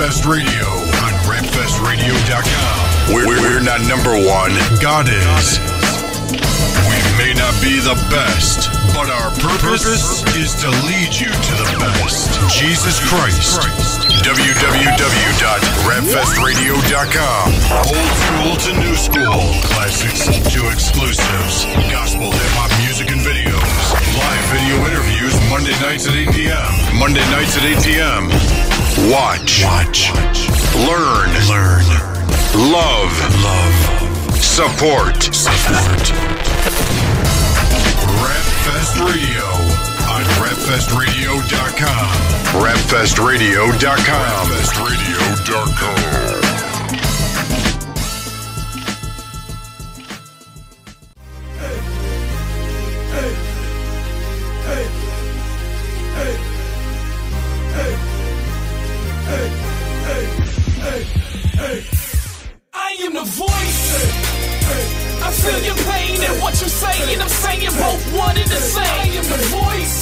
Rapfest Radio on rapfestradio.com. We're, we're not number one. God is. We may not be the best, but our purpose, is to lead you to the best. Jesus Christ. www.rapfestradio.com. Old school to new school. Classics to exclusives. Gospel hip hop music and videos. Live video interviews Monday nights at 8 p.m. Monday nights at 8 p.m. Watch. Watch. Learn. Learn. Love. Love. Support. Support. Rapfest Radio on rapfestradio.com. Rapfestradio.com. Rapfestradio.com. I am the voice. I feel your pain and what you're saying. I'm saying both one and the same. I am the voice.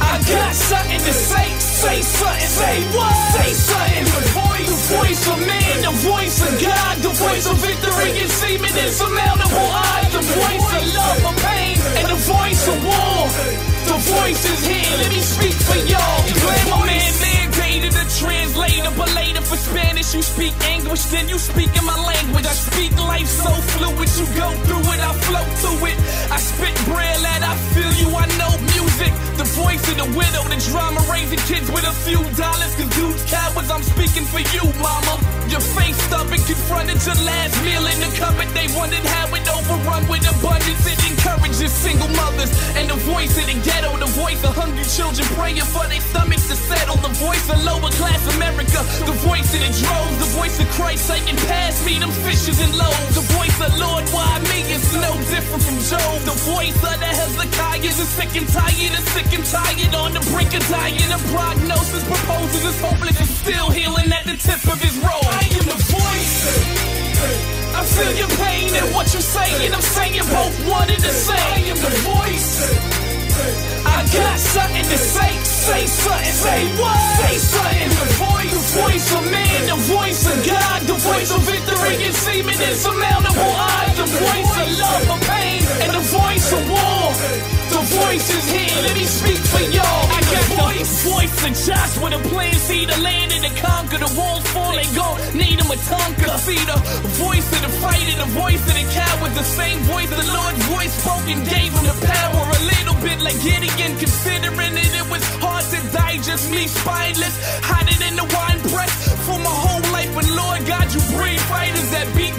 I got something to say. Say something. Say what? Say something. The voice. The voice of man. The voice of God. The voice of victory and seeming insurmountable odds. The voice of love or pain. And the voice of war. The voice is here. Let me speak for y'all. Glamour man, mandated a translator, but later for Spanish you speak English, then you speak in my language. I speak life so fluid, you go through it, I flow to it. I spit braille that I feel you, I know music. The voice of the widow, the drama raising kids with a few dollars. Cause dudes cowards, I'm speaking for you, mama. Your face stubborn, confronted your last meal in the cupboard. They wondered how it overrun with abundance. It encourages single mothers. And the voice of the ghetto, the voice of hungry children praying for their stomachs to settle. The voice of lower class America, the voice of the droves, the voice of Christ saying, Pass me them fishes and loaves. The voice of Lord, why me? It's no different from Job. The voice of the Hezekiah is sick and tired, is sick and tired on the brink of dying. The prognosis proposes is hopeless and still healing at the tip of his robe. I am the voice. I feel your pain and what you're saying. I'm saying both one and the same. I am the voice. I got something to say. Say something. Say what? Say something. The voice, the voice of man, the voice of God, the voice of victory and seeming insurmountable the voice of love or pain, and the voice of war. The voice is here. Let me speak for y'all. I got the voice of Joshua, the plan, see the land and the conquer. The walls fall, they go. Need them a Tonka. See the voice of the fighter, the voice of the coward, the same voice the Lord's voice spoken gave him the power. A little bit like Gideon, considering that it was hard to digest me spineless, hotter than the wine press. For my whole life, but Lord God, you breed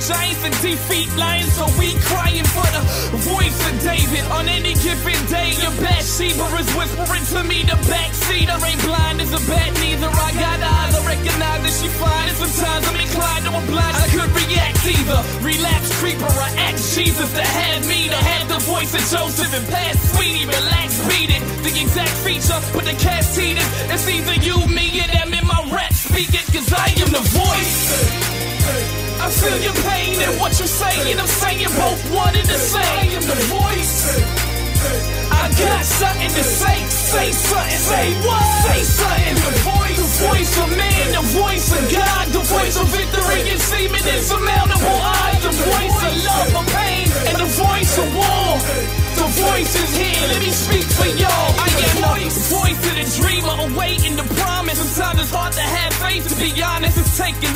and defeat lions. So we crying for the voice of David on any given day. Your Bathsheba is whispering to me the backseat. I ain't blind as a bat, neither. I got eyes, I recognize that she fine. And sometimes I'm inclined to oblige. I could react either, relapse creeper, or act Jesus to have me to have the voice of Joseph and pass sweetie, relax, beat it. The exact feature, but the cast heated. It's either you, me, and them in my rap speaking, cause I am the voice. I feel your pain and what you're saying. I'm saying both one and the same. I am the voice. I got something to say. Say something. Say what? Say something. The voice, the voice of man, the voice of God, the voice of victory and seeming insurmountable odds, the voice of love or pain, and the voice of war. The voice is here. Let me speak for y'all. I am the voice of the dreamer, awaiting the promise. Sometimes it's hard to have faith. To be honest, it's taking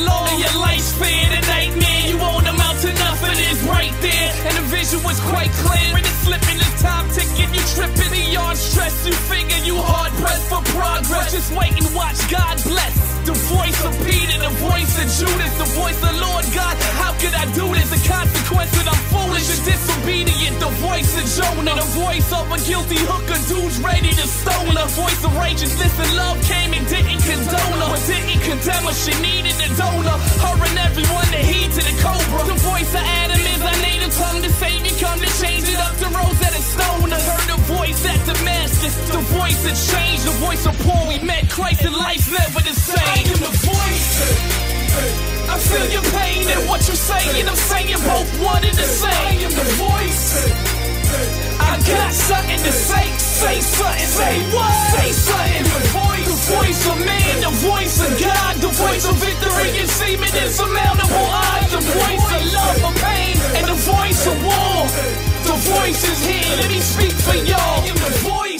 the was quite clear. And it's slipping as time ticking. You tripping beyond stress. You figure you hard pressed for progress. Just wait and watch God bless. The voice of Peter, the voice of Judas, the voice of Lord God. How could I do this? The consequence that I'm foolish and disobedient. The voice of Jonah, the voice of a guilty hooker, dude's ready to stone her. Voice of righteousness and love came and didn't condone her, didn't condemn her. She needed a donor. Her and everyone to heed to the cobra. The voice of Adam is our native tongue. to The Savior come to change it up to Rosetta Stone. I heard a voice at Damascus, the voice that changed, the voice of Paul. We met Christ and life's never the same. I am the voice. I feel your pain and what you're saying. I'm saying both one and the same. I am the voice. I got something to say. Say something, say what? Say something. The voice, the voice of man, the voice of God, the voice of victory and seeming insurmountable odds, the voice of love or pain, and the voice of war. The voice is here. Let me speak for y'all. The voice.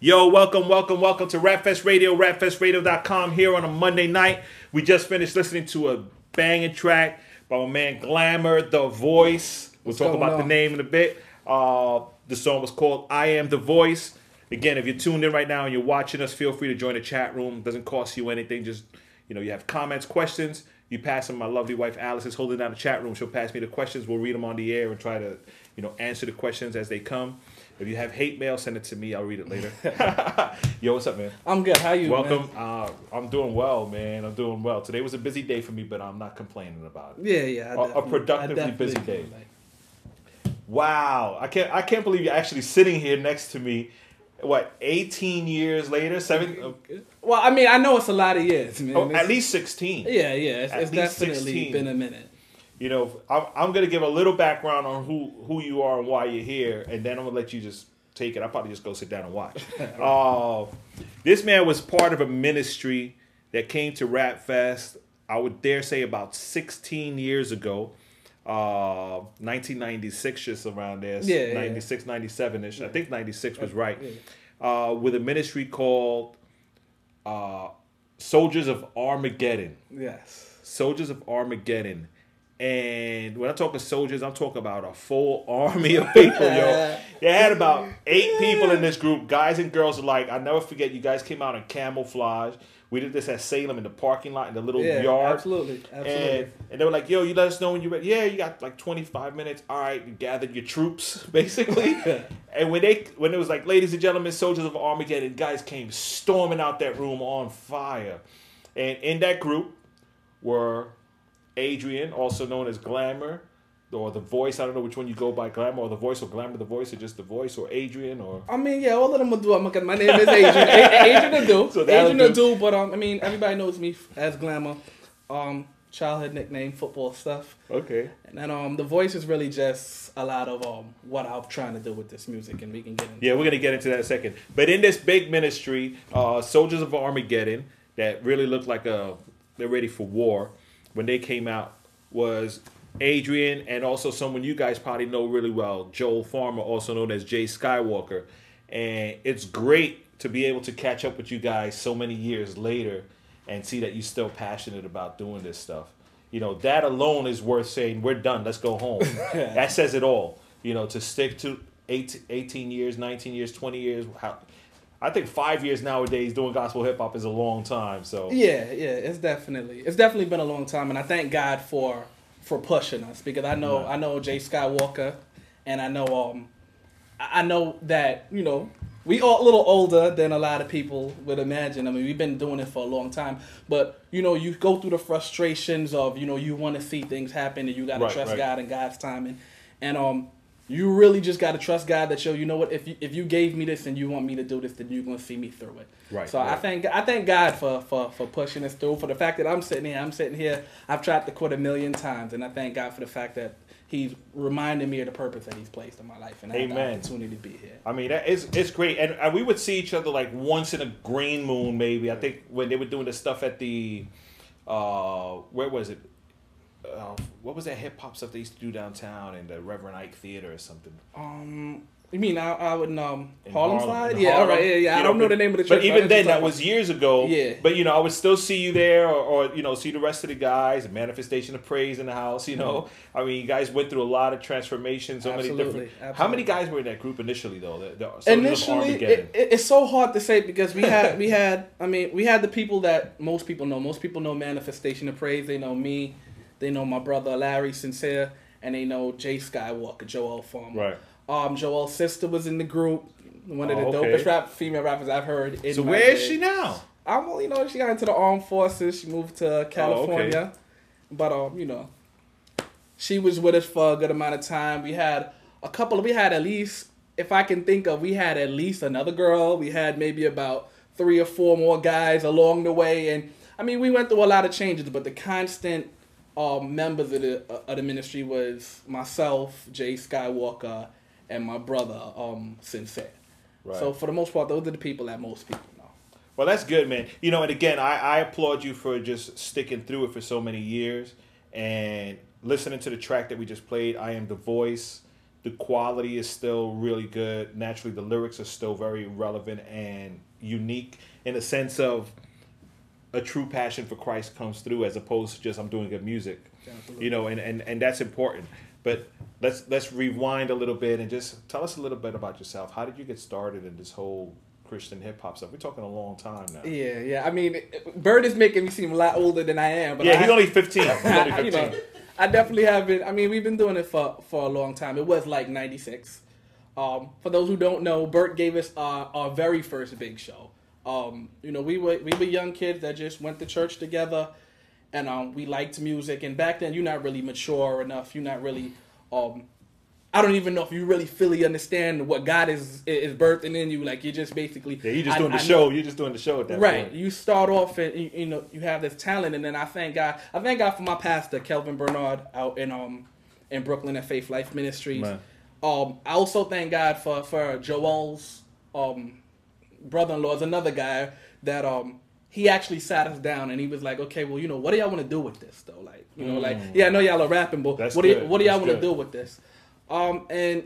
Yo, welcome, welcome, welcome to Rapfest Radio, rapfestradio.com here on a Monday night. We just finished listening to a banging track by my man Glamour, The Voice. We'll talk going about the name in a bit. Uh, the song was called I Am The Voice. Again, if you're tuned in right now and you're watching us, feel free to join the chat room. doesn't cost you anything. Just, you know, you have comments, questions, you pass them. My lovely wife Alice is holding down the chat room. She'll pass me the questions. We'll read them on the air and try to, you know, answer the questions as they come. If you have hate mail, send it to me. I'll read it later. Yo, what's up, man? I'm good. How you? Doing? Welcome. man? Uh, I'm doing well, man. I'm doing well. Today was a busy day for me, but I'm not complaining about it. Yeah, yeah. A, definitely- productively busy day. like- Wow, I can't. I can't believe you're actually sitting here next to me. What? 18 years later, seven? Well, I mean, I know it's a lot of years, man. oh, at least 16. Yeah, yeah. It's, at it's least definitely 16. been a minute. You know, I'm, I'm gonna give a little background on who who you are and why you're here, and then I'm gonna let you just take it. I'll probably just go sit down and watch. uh, this man was part of a ministry that came to Rap Fest. I would dare say about 16 years ago, uh, 1996, just around there, Yeah, yeah. 96, 97 ish. I think 96 was right. Uh, with a ministry called uh, Soldiers of Armageddon. Yes. Soldiers of Armageddon. And when I talk of soldiers, I'm talking about a full army of people, yo. They had about eight people in this group, guys and girls alike. I never forget, you guys came out in camouflage. We did this at Salem in the parking lot in the little Yeah, yard. absolutely, absolutely. And, and they were like, yo, you let us know when you're ready. Yeah, you got like 25 minutes. All right, you gathered your troops, basically. and when they when it was like, ladies and gentlemen, soldiers of Armageddon, guys came storming out that room on fire. And in that group were Adrian, also known as Glamour, or the voice. I don't know which one you go by, Glamour or the voice, or Glamour the voice, or just the voice, or Adrian, or I mean, yeah, all of them will do. I'm because my name is Adrian. A- Adrian do. So Adrian do. But um, I mean, everybody knows me as Glamour. Um, childhood nickname, football stuff. okay. And then um, the voice is really just a lot of um what I'm trying to do with this music, and we can get into. Yeah, we're gonna get into that in a second. But in this big ministry, uh, soldiers of Armageddon that really looked like a they're ready for war when they came out was Adrian and also someone you guys probably know really well, Joel Farmer, also known as Jay Skywalker. And it's great to be able to catch up with you guys so many years later and see that you're still passionate about doing this stuff. You know, that alone is worth saying, we're done, let's go home. that says it all. You know, to stick to eight, 18 years, 19 years, 20 years. How, I think five years nowadays doing gospel hip hop is a long time. So, Yeah, yeah, it's definitely it's definitely been a long time, and I thank God for for pushing us because I know. I know Jay Skywalker, and I know um I I know that you know we are a little older than a lot of people would imagine. I mean, we've been doing it for a long time, but you know, you go through the frustrations of you know you want to see things happen, and you got to Right, trust right. God and God's timing, and um. You really just got to trust God that yo, you know what? If you if you gave me this and you want me to do this, then you're gonna see me through it. Right, So I thank I thank God for, for for pushing us through. For the fact that I'm sitting here, I'm sitting here. I've tried to quit a million times, and I thank God for the fact that He's reminding me of the purpose that He's placed in my life, and I have the Amen. opportunity to be here. I mean, that is it's great, and, and we would see each other like once in a green moon, maybe. I think when they were doing the stuff at the, uh, where was it? Uh, what was that hip hop stuff they used to do downtown in the Reverend Ike Theater or something? Um, you mean I, I would um In Harlem, Slide? in Yeah, all right, yeah, yeah. I don't know but- the name of the But church. I even then, that was years ago. Yeah. But you know, I would still see you there, or, or you know, see the rest of the guys. A manifestation of praise in the house. You know, I mean, you guys went through a lot of transformations. So many Absolutely, different. How many guys were in that group initially, though? The, the of Initially, it, it, it's so hard to say because we had we had I mean we had the people that most people know. Most people know Manifestation of Praise. They know me. They know my brother Larry Sincere, and they know Jay Skywalker, Joel Farmer. Right. Um, Joel's sister was in the group. One of the Oh, okay. dopest rap female rappers I've heard. In so where is day. she now? I'm, well, you know, she got into the armed forces. She moved to California, Oh, okay. but um, you know, she was with us for a good amount of time. We had a couple. We had at least, if I can think of, we had at least another girl. We had maybe about three or four more guys along the way, and I mean, we went through a lot of changes. But the constant um, members of the of the ministry was myself, Jay Skywalker, and my brother um Sincere. Right. So for the most part, those are the people that most people know. Well, that's good, man. You know, and again, I, I applaud you for just sticking through it for so many years and listening to the track that we just played. I am the voice. The quality is still really good. Naturally, the lyrics are still very relevant and unique in the sense of a true passion for Christ comes through as opposed to just I'm doing good music. Absolutely. You know, and, and, and that's important. But let's let's rewind a little bit and just tell us a little bit about yourself. How did you get started in this whole Christian hip hop stuff? We're talking a long time now. Yeah, yeah. I mean, Bert is making me seem a lot older than I am. But Yeah, I, he's only 15. He's only I, 15. you know, I definitely have been. I mean, we've been doing it for for a long time. It was like '96. Um, for those who don't know, Bert gave us our, our very first big show. Um, you know, we were we were young kids that just went to church together, and um, we liked music. And back then, you're not really mature enough. You're not really. Um, I don't even know if you really fully understand what God is is birthing in you. Like you're just basically. yeah, you're just I- doing the I know- show. You're just doing the show at that right point. you start off and you, you know you have this talent and then i thank god i thank god for my pastor kelvin bernard out in um in brooklyn at faith life ministries Man. um i also thank god for for joel's um brother-in-law is another guy that um he actually sat us down and he was like okay well you know what do y'all want to do with this though like you know like yeah i know y'all are rapping but Mm. That's what do, y- what do y'all want to do with this um and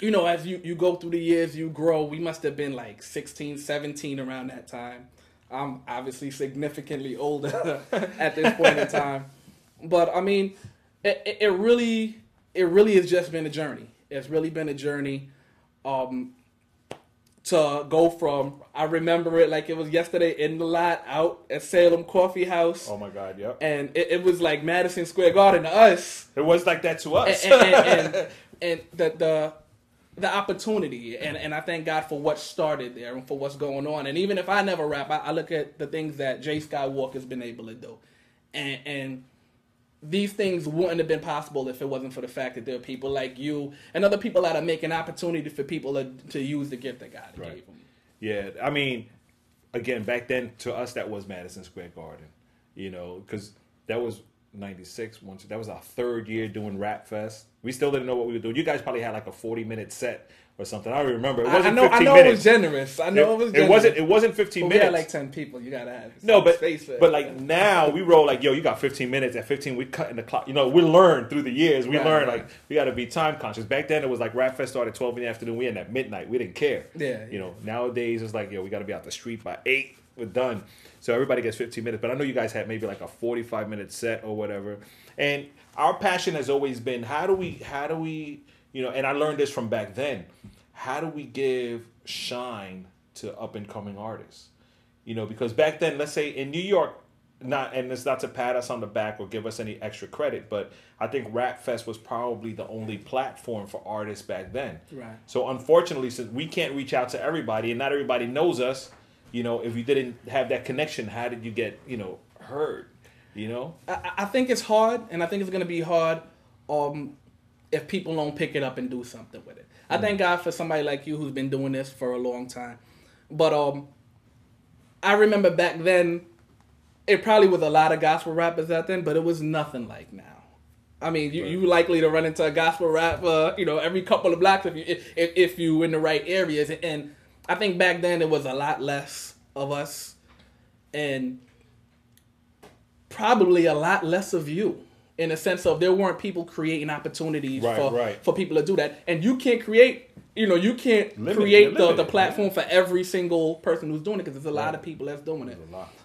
you know, as you, you go through the years, you grow. We must have been like 16, 17 around that time. I'm obviously significantly older at this point in time. But I mean, it, it- it really, it really has just been a journey. It's really been a journey um, to go from, I remember it like it was yesterday in the lot out at Salem Coffee House. Oh my God, yep. And it, it was like Madison Square Garden to us It was like that to us. and, and, and, and, the the the opportunity and, and I thank God for what started there and for what's going on. And even if I never rap, I, I look at the things that Jay Skywalker's been able to do. And and these things wouldn't have been possible if it wasn't for the fact that there are people like you and other people that are making opportunity for people to, to use the gift that God Right. gave them. Yeah, I mean, again, back then to us that was Madison Square Garden, you know, because that was '96. Once that was our third year doing Rap Fest. We still didn't know what we were doing. You guys probably had like a 40 minute set or something. I don't remember. It I, I wasn't know I 15 know it was generous. I know it, was generous. wasn't. It wasn't 15 But we minutes. had like ten people. You gotta have No, but but like now we roll like yo, you got 15 minutes. At 15, we cutting the clock. You know, we learn through the years. We Right, learn right. like we got to be time conscious. Back then, it was like Rap Fest started 12 in the afternoon. We in at midnight. We didn't care. Yeah, You know, nowadays it's like yo, we got to be out the street by eight. We're done. So everybody gets 15 minutes. But I know you guys had maybe like a 45 minute set or whatever. And our passion has always been how do we how do we you know? And I learned this from back then. How do we give shine to up and coming artists? You know, because back then, let's say in New York, not and it's not to pat us on the back or give us any extra credit, but I think Rap Fest was probably the only platform for artists back then. Right. So unfortunately, since we can't reach out to everybody and not everybody knows us, you know, if you didn't have that connection, how did you get, you know, heard? You know? I, I think it's hard, and I think it's going to be hard um, if people don't pick it up and do something with it. I thank God for somebody like you who's been doing this for a long time. But um, I remember back then, it probably was a lot of gospel rappers out then, but it was nothing like now. I mean, you, you likely to run into a gospel rapper, you know, every couple of blocks if you if, if, if you in the right areas. And I think back then it was a lot less of us, and probably a lot less of you in a sense of there weren't people creating opportunities Right, for right. for people to do that and you can't create you know you can't Limit- create you're the, the limited, platform for every single person who's doing it because there's a lot Right. of people that's doing it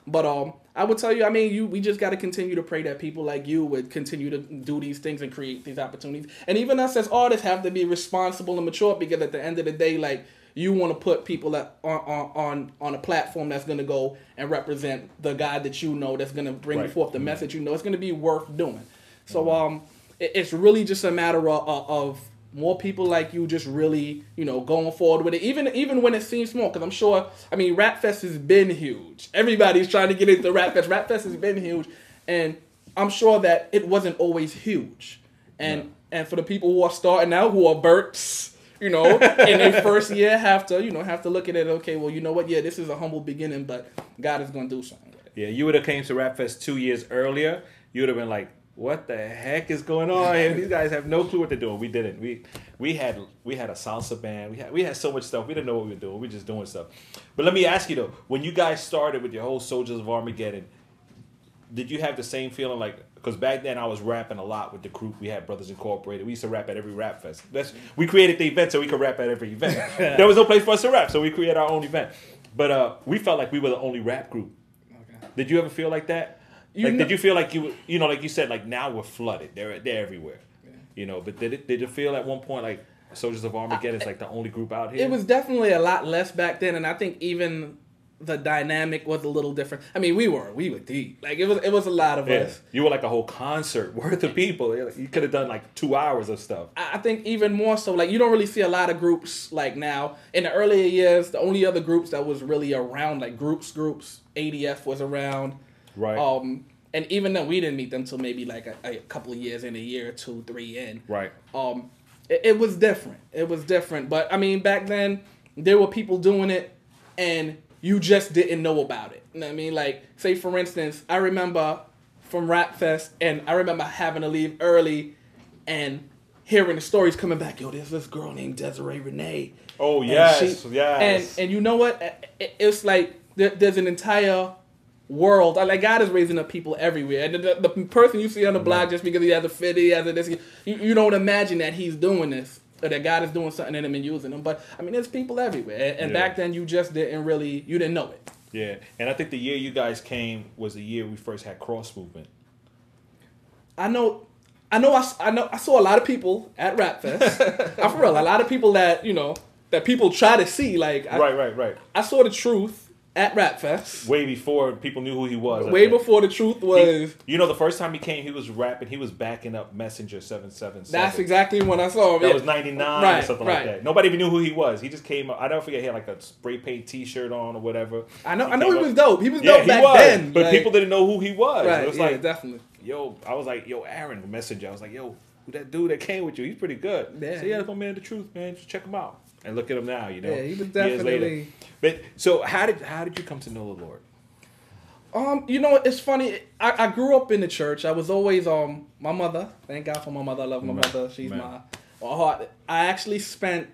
but um i would tell you i mean you we just got to continue to pray that people like you would continue to do these things and create these opportunities and even us as artists have to be responsible and mature because at the end of the day like you want to put people that on, on on a platform that's going to go and represent the God that you know that's going to bring Right. forth the message you know it's going to be worth doing. So um, it, it's really just a matter of, of, more people like you just really you know going forward with it. Even even when it seems small, because I'm sure I mean Rap Fest has been huge. Everybody's trying to get into Rap Fest. Rap Fest has been huge, and I'm sure that it wasn't always huge. And and for the people who are starting out, who are Berts, you know, in their first year, have to you know have to look at it. Okay, well, you know what? Yeah, this is a humble beginning, but God is going to do something. Yeah, you would have came to Rap Fest two years earlier. You would have been like what the heck is going on here? These guys have no clue what they're doing. We didn't. We we had we had a salsa band. We had we had so much stuff. We didn't know what we were doing. We were just doing stuff. But let me ask you though, when you guys started with your whole Soldiers of Armageddon, did you have the same feeling like? Because back then I was rapping a lot with the group. We had Brothers Incorporated. We used to rap at every rap fest. That's we created the event so we could rap at every event. there was no place for us to rap, so we created our own event. But uh, we felt like we were the only rap group. Okay. Did you ever feel like that? You like, know- did you feel like you, you know, like you said, like now we're flooded. They're they're everywhere. You know, but did it did you feel at one point like Soldiers of Armageddon is like the only group out here? It was definitely a lot less back then, and I think even the dynamic was a little different. I mean, we were we were deep. Like it was it was a lot of Yeah. us. You were like a whole concert worth of people. You could have done like two hours of stuff. I think even more so, like you don't really see a lot of groups like now. In the earlier years, the only other groups that was really around, like groups, groups, ADF was around. Right. Um, and even then, we didn't meet them until maybe like a, a couple of years in, a year or two, three in. Right. Um, it, it was different. It was different. But I mean, back then there were people doing it, and you just didn't know about it. You know what I mean? Like, say for instance, I remember from Rap Fest, and I remember having to leave early, and hearing the stories coming back. Yo, there's this girl named Desiree Renee. Oh And yes, yes. And and you know what? It- it- It's like there, there's an entire world. Like God is raising up people everywhere, and the, the person you see on the block just because he has a fit, he has a this, you, you don't imagine that he's doing this or that God is doing something in him and using them. But I mean, there's people everywhere, and, and Yeah. back then you just didn't really, you didn't know it. yeah, and I think the year you guys came was the year we first had cross movement. I know. I know, I, I know, I saw a lot of people at Rap Fest. I'm for real, a lot of people that you know that people try to see. Like, I, right, right, right. I saw the truth at Rap Fest Way before people knew who he was. Way before the truth He- was. you know, the first time he came, he was rapping. He was backing up Messenger Seven Seven Seven. That's exactly when I saw him. That yeah. was '99 or something right. like that. Nobody even knew who he was. He just came. up. I never forget. He had like a spray paint T-shirt on or whatever. I know. He I know he up- was dope. He was Yeah, dope he back was. then. But like- people didn't know who he was. Right. It was yeah, like, definitely. yo, I was like, yo, Aaron, Messenger. I was like, yo, that dude that came with you? He's pretty good. Yeah. So yeah, that's my man, the truth, man. Just check him out and look at him now. You know, Yeah, he was years later. definitely- But so how did how did you come to know the Lord? Um, you know, it's funny. I, I grew up in the church. I was always um my mother. Thank God for my mother. I love my Man, mother. She's man. my my heart. I actually spent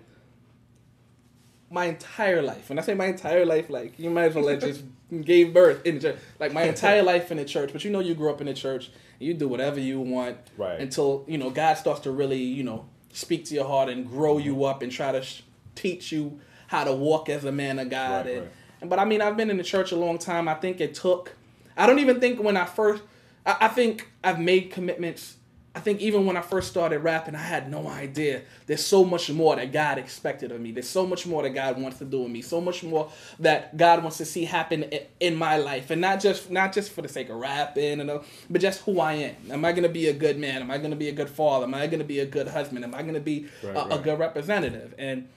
my entire life. When I say my entire life, like you might as well like just gave birth in the church. Like my entire life in the church. But you know, you grew up in the church. You do whatever you want Right. until you know God starts to really you know speak to your heart and grow you mm-hmm. up and try to sh- teach you how to walk as a man of God. Right, and, right. but I mean, I've been in the church a long time. I think it took. I don't even think when I first. I, I think I've made commitments. I think even when I first started rapping, I had no idea. There's so much more that God expected of me. There's so much more that God wants to do with me. So much more that God wants to see happen in my life, and not just not just for the sake of rapping, and uh, but just who I am. Am I gonna be a good man? Am I gonna be a good father? Am I gonna be a good husband? Am I gonna be Right, a, a good representative? And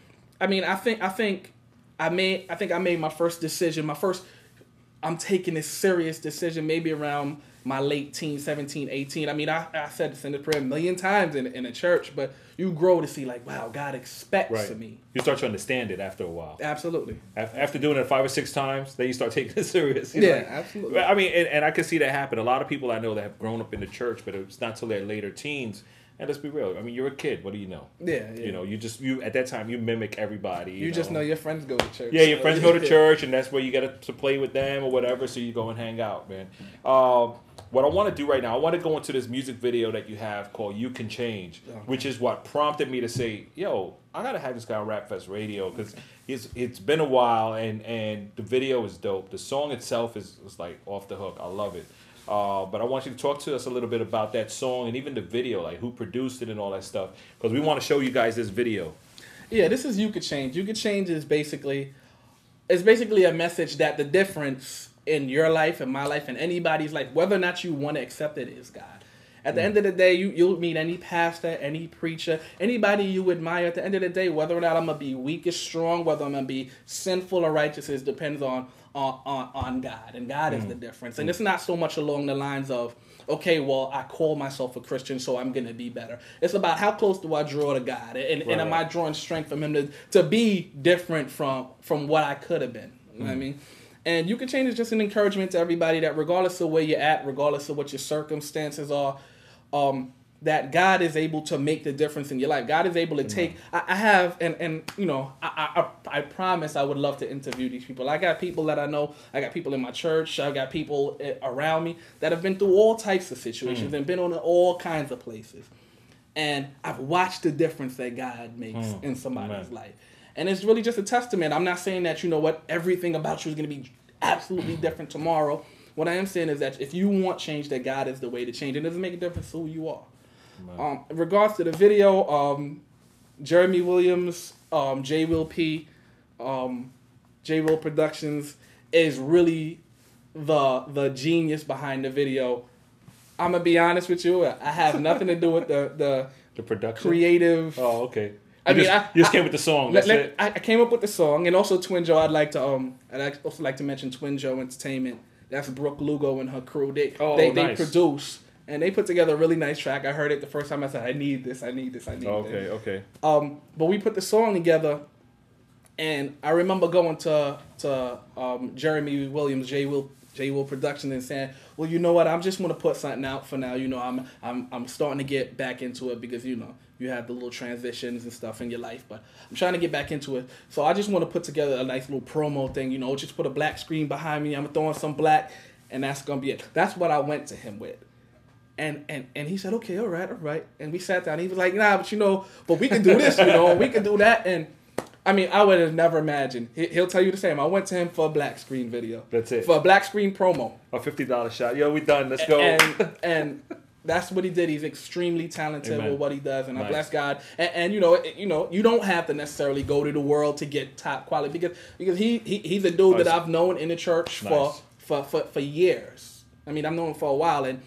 I mean, I think I think I made I think I made my first decision. My first I'm taking this serious decision maybe around my late teens, 17, 18. I mean, I, I said this in the prayer a million times in, in the church, but you grow to see like, wow, God expects Right. of me. You start to understand it after a while. Absolutely. After doing it five or six times, then you start taking it serious. you Yeah, know? absolutely. I mean, and, and I can see that happen. A lot of people I know that have grown up in the church, but it's not till their later teens. And let's be real. I mean, you're a kid. What do you know? Yeah, yeah. You know, you just you at that time you mimic everybody. You, You, just know your friends go to church. Yeah, your friends go to church, and that's where you get to play with them or whatever. So you go and hang out, man. Um, what I want to do right now, I want to go into this music video that you have called "You Can Change," which is what prompted me to say, "Yo, I gotta have this guy on Rap Fest Radio because it's it's been a while, and and the video is dope. The song itself is, is like off the hook. I love it." Uh, but I want you to talk to us a little bit about that song and even the video, like who produced it and all that stuff, because we want to show you guys this video. Yeah, this is you could change. You could change is basically it's basically a message that the difference in your life and my life and anybody's life, whether or not you want to accept it, is God. At the end of the day, you you'll meet any pastor, any preacher, anybody you admire. At the end of the day, whether or not I'm gonna be weak or strong, whether I'm gonna be sinful or righteous, is depends on on on, on God, and God is the mm. difference. And it's not so much along the lines of okay, well, I call myself a Christian, so I'm gonna be better. It's about how close do I draw to God, and, and am. I drawing strength from Him to to be different from from what I could have been. You know what I mm. mean? And you can change is just an encouragement to everybody that regardless of where you're at, regardless of what your circumstances are, um, that God is able to make the difference in your life. God is able to take. I, I have, and and you know, I, I I promise I would love to interview these people. I got people that I know. I got people in my church. I got people eh, around me that have been through all types of situations and been on all kinds of places. And I've watched the difference that God makes in somebody's Amen. life. And it's really just a testament. I'm not saying that, you know what, everything about you is going to be absolutely different tomorrow. What I am saying is that if you want change, that God is the way to change. It doesn't make a difference who you are. Um, in regards to the video, um, Jeremy Williams, um, J. Will P, um, J. Will Productions is really the the genius behind the video. I'm gonna be honest with you. I have nothing to do with the the The production. creative. Oh, okay. You I mean, just, I- you just I- came with the song. Let- That's let- it. I, came up with the song, and also Twin Joe. I'd like to um, I'd also like to mention Twin Joe Entertainment. That's Brooke Lugo and her crew. They Oh, they, they nice. produce and they put together a really nice track. I heard it the first time. I said, I need this. I need this. I need Oh, this. okay, okay. Um, but we put the song together, and I remember going to to um, Jeremy Williams, J Will J Will Productions, and saying, "Well, you know what? I'm just want to put something out for now. You know, I'm I'm I'm starting to get back into it because you know you have the little transitions and stuff in your life, but I'm trying to get back into it. So I just want to put together a nice little promo thing. You know, just put a black screen behind me. I'm throwing some black, and that's gonna be it. That's what I went to him with." And, and and he said, okay, all right, all right. And we sat down. He was like, nah, but you know, but we can do this, you know, we can do that. And I mean, I would have never imagined. He, he'll tell you the same. I went to him for a black screen video. That's it. For a black screen promo. A fifty dollar shot. Yo, we done. Let's go. And and that's what he did. He's extremely talented Amen. with what he does, and I bless God. And, and you know, it- you know, you don't have to necessarily go to the world to get top quality because because he, he he's a dude that I've known in the church for, Nice. for for for years. I mean, I've known him for a while, and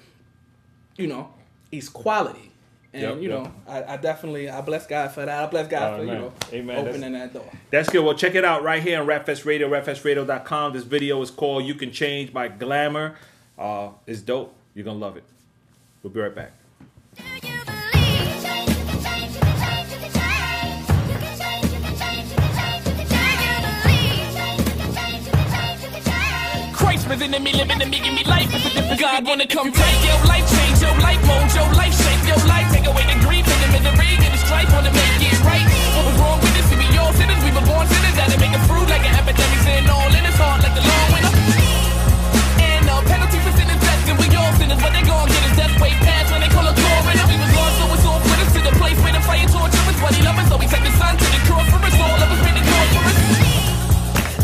you know, he's quality. And Yep, you yep. know, I, I definitely I bless God for that. I bless God for you know Amen. That's- opening that door. That's good. Well, check it out right here on Rapfest Radio, rapfestradio.com. This video is called You Can Change by Glamour. Uh, it's dope. You're going to love it. We'll be right back. Within me, living in me, give me life. It's a different God wanna come take your life, change your life, mold your life, shape your life, take away the grief and the misery and the strife, wanna make it right. What was wrong with us? We be all sinners, we were born sinners, that make a fruit like an epidemic, sin all in us, hard like the long way past when they call us coroner. We was lost, so it's all with us to the place where the fire torture us, but he love so we take the sun to the cross for us, all of us made the call for us.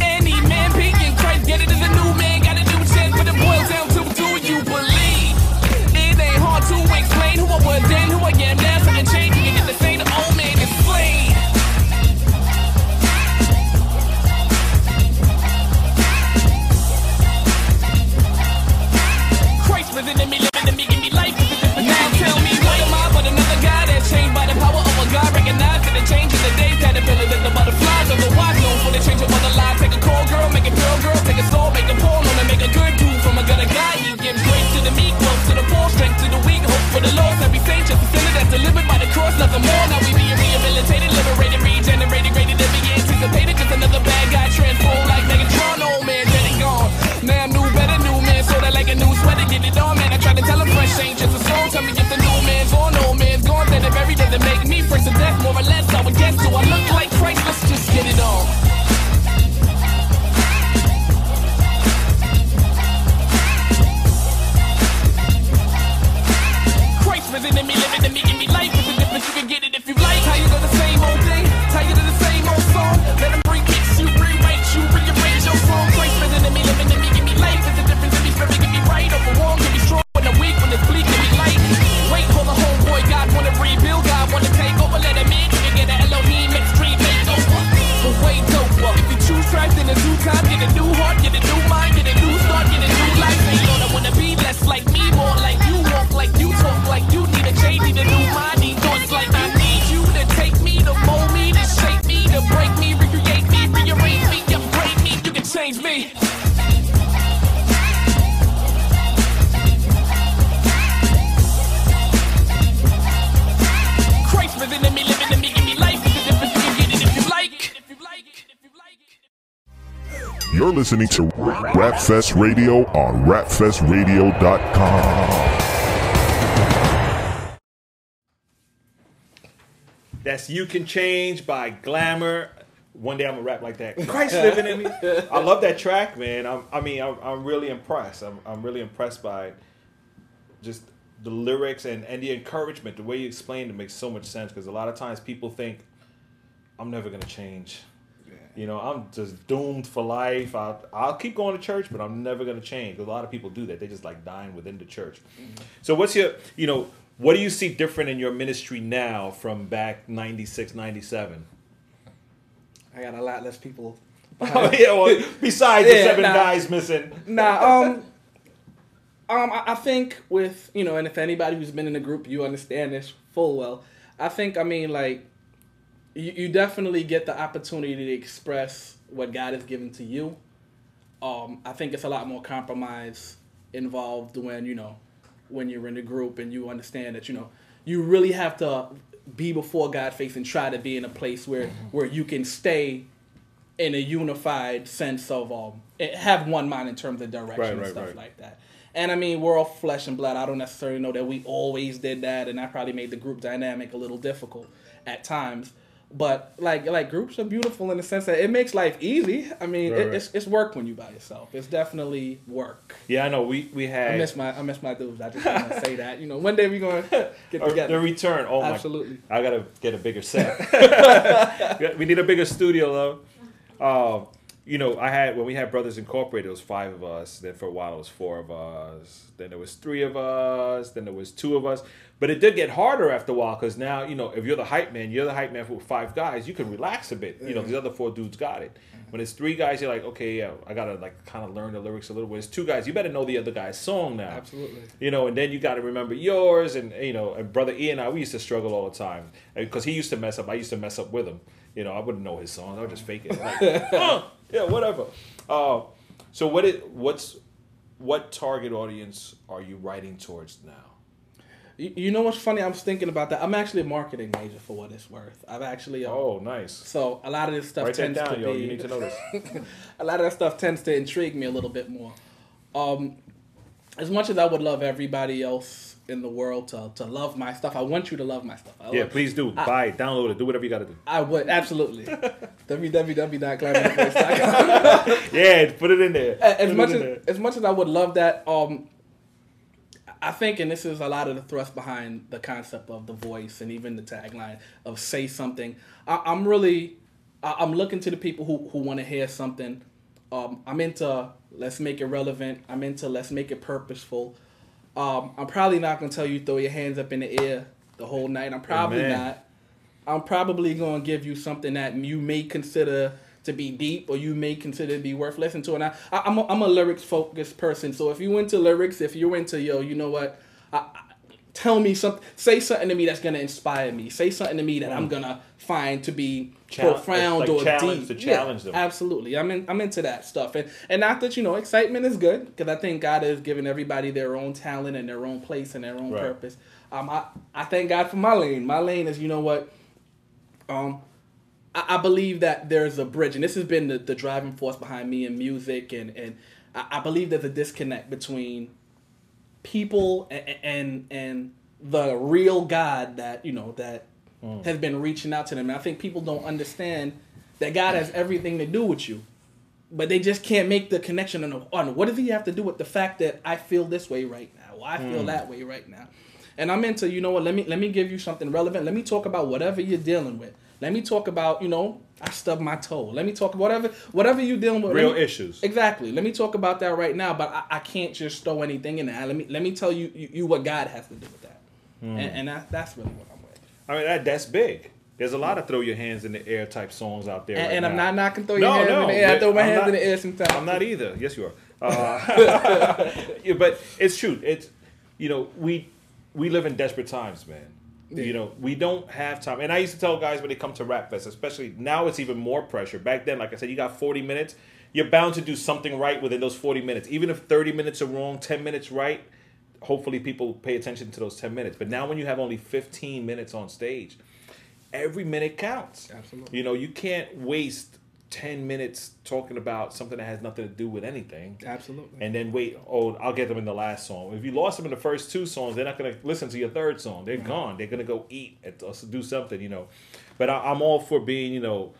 Any man in Christ, get it as a new man, change in the caterpillars and the butterflies. Otherwise known for the change of other lives. Take a cold girl, make a pure girl, take a soul, make a poor woman, make a good dude from a gutter guy. He gives grace to the meek, growth to the poor, strength to the weak, hope for the lost. Every saint just a sinner that's delivered by the cross, nothing more. Now we being rehabilitated, liberated, regenerated, rated to be anticipated. Just another bad guy transformed like Megatron. Old man, dead and gone. Now I'm new, better new man, so that like a new sweater, get it on, man. I try to tell him fresh ain't just that make me first to death, more or less, I would guess. So I look like Christ, let's just get it on. listening to Rapfest Radio on rapfestradio.com. That's You Can Change by Glamour. One day I'm gonna rap like that. Christ living in me. I love that track, man. I'm, i mean, I'm, I'm, really impressed. I'm, I'm really impressed by just the lyrics and, and the encouragement. The way you explained it makes so much sense because a lot of times people think, I'm never gonna change. You know, I'm just doomed for life. I'll, I'll keep going to church, but I'm never going to change. A lot of people do that. They just like dying within the church. So, what's your, you know, what do you see different in your ministry now from back 96, 97? I got a lot less people. Oh, yeah, well, besides the seven nah. guys missing. Nah, um, um, I, I think with you know, and if anybody who's been in the group, you understand this full well. I think I mean like, you, you definitely get the opportunity to express what God has given to you. Um, I think it's a lot more compromise involved when you know, when you're in the group and you understand that you know, you really have to be before God face and try to be in a place where where you can stay in a unified sense of um eh, have one mind in terms of direction Right, and right, stuff right. like that. And I mean, we're all flesh and blood. I don't necessarily know that we always did that, and that probably made the group dynamic a little difficult at times. But like like groups are beautiful in the sense that it makes life easy. I mean, Right, it, right. it's it's work when you by yourself. It's definitely work. Yeah, I know. We, we had I miss my I miss my dudes. I just want to say that. You know, one day we're gonna get together. the return. Oh, Absolutely. my. I got to get a bigger set. we need a bigger studio, though. Um, you know, I had when we had Brothers Incorporated, it was five of us. Then for a while, it was four of us. Then there was three of us. Then there was two of us. But it did get harder after a while because now, you know, if you're the hype man, you're the hype man for five guys. You can relax a bit. You know, the other four dudes got it. When it's three guys, you're like, okay, yeah, I gotta like kind of learn the lyrics a little bit. It's two guys, you better know the other guy's song now. Absolutely. You know, and then you got to remember yours, and you know, and brother Ian and I, we used to struggle all the time because he used to mess up. I used to mess up with him. You know, I wouldn't know his songs. I would just fake it. Like, "Uh, yeah, whatever. Uh, so what it what's what target audience are you writing towards now? You, you know what's funny? I was thinking about that. I'm actually a marketing major for what it's worth. I've actually uh, Oh, nice. so a lot of this stuff Write that tends down, to yo. be You need to know this. a lot of that stuff tends to intrigue me a little bit more. Um, as much as I would love everybody else in the world to, to love my stuff, I want you to love my stuff. I Yeah, would- please do. Buy it, download it, do whatever you got to do. I would absolutely. www.glamourvoice.com. Yeah, put it in there. as Put much in as there. as much as I would love that, um, I think, and this is a lot of the thrust behind the concept of the voice and even the tagline of "say something." I, I'm really, I, I'm looking to the people who who want to hear something. Um, I'm into let's make it relevant. I'm into let's make it purposeful. Um, I'm probably not gonna tell you throw your hands up in the air the whole night. I'm probably Amen. not. I'm probably going to give you something that you may consider to be deep or you may consider to be worth listening to. And I, I, I'm, a, I'm a lyrics focused person. So if you into lyrics, if you're into, yo, you know what? Tell me something, say something to me that's going to inspire me. Say something to me that I'm going to find to be Chal- profound like or challenge- deep. to challenge them. Absolutely. I'm, in, I'm into that stuff. And, and not that, you know, excitement is good because I think God has given everybody their own talent and their own place and their own Right. purpose. Um, I, I thank God for my lane. My lane is, you know what? um, I, I believe that there's a bridge, and this has been the, the driving force behind me in music, and and I, I believe there's a disconnect between people and and, and the real God that you know that hmm. has been reaching out to them. And I think people don't understand that God has everything to do with you, but they just can't make the connection on, on what does He have to do with the fact that I feel this way right now, or I feel hmm. that way right now. And I'm into, you know what? Let me let me give you something relevant. Let me talk about whatever you're dealing with. Let me talk about, you know, I stubbed my toe. Let me talk whatever whatever you're dealing with. Real me- issues. Exactly. Let me talk about that right now. But I, I can't just throw anything in there. Let me let me tell you you, you what God has to do with that. Hmm. And, and that, that's really what I'm with. I mean, that, that's big. There's a lot of throw your hands in the air type songs out there. And, right and I'm not knocking throw No, your hands no, in the air. I throw my I'm hands not- in the air sometimes. I'm not either. Yes, you are. Uh, yeah, but it's true. It's you know we we live in desperate times, man. You know we don't have time. And I used to tell guys when they come to Rap Fest, especially now, it's even more pressure. Back then, like I said, you got 40 minutes. You're bound to do something right within those 40 minutes. Even if 30 minutes are wrong, 10 minutes right. Hopefully, people pay attention to those 10 minutes. But now, when you have only 15 minutes on stage, every minute counts. Absolutely. You know, you can't waste ten minutes talking about something that has nothing to do with anything. Absolutely. And then wait, oh, I'll get them in the last song. If you lost them in the first two songs, they're not going to listen to your third song. They're mm-hmm. gone. They're going to go eat and do something, you know. But I, I'm all for being, you know,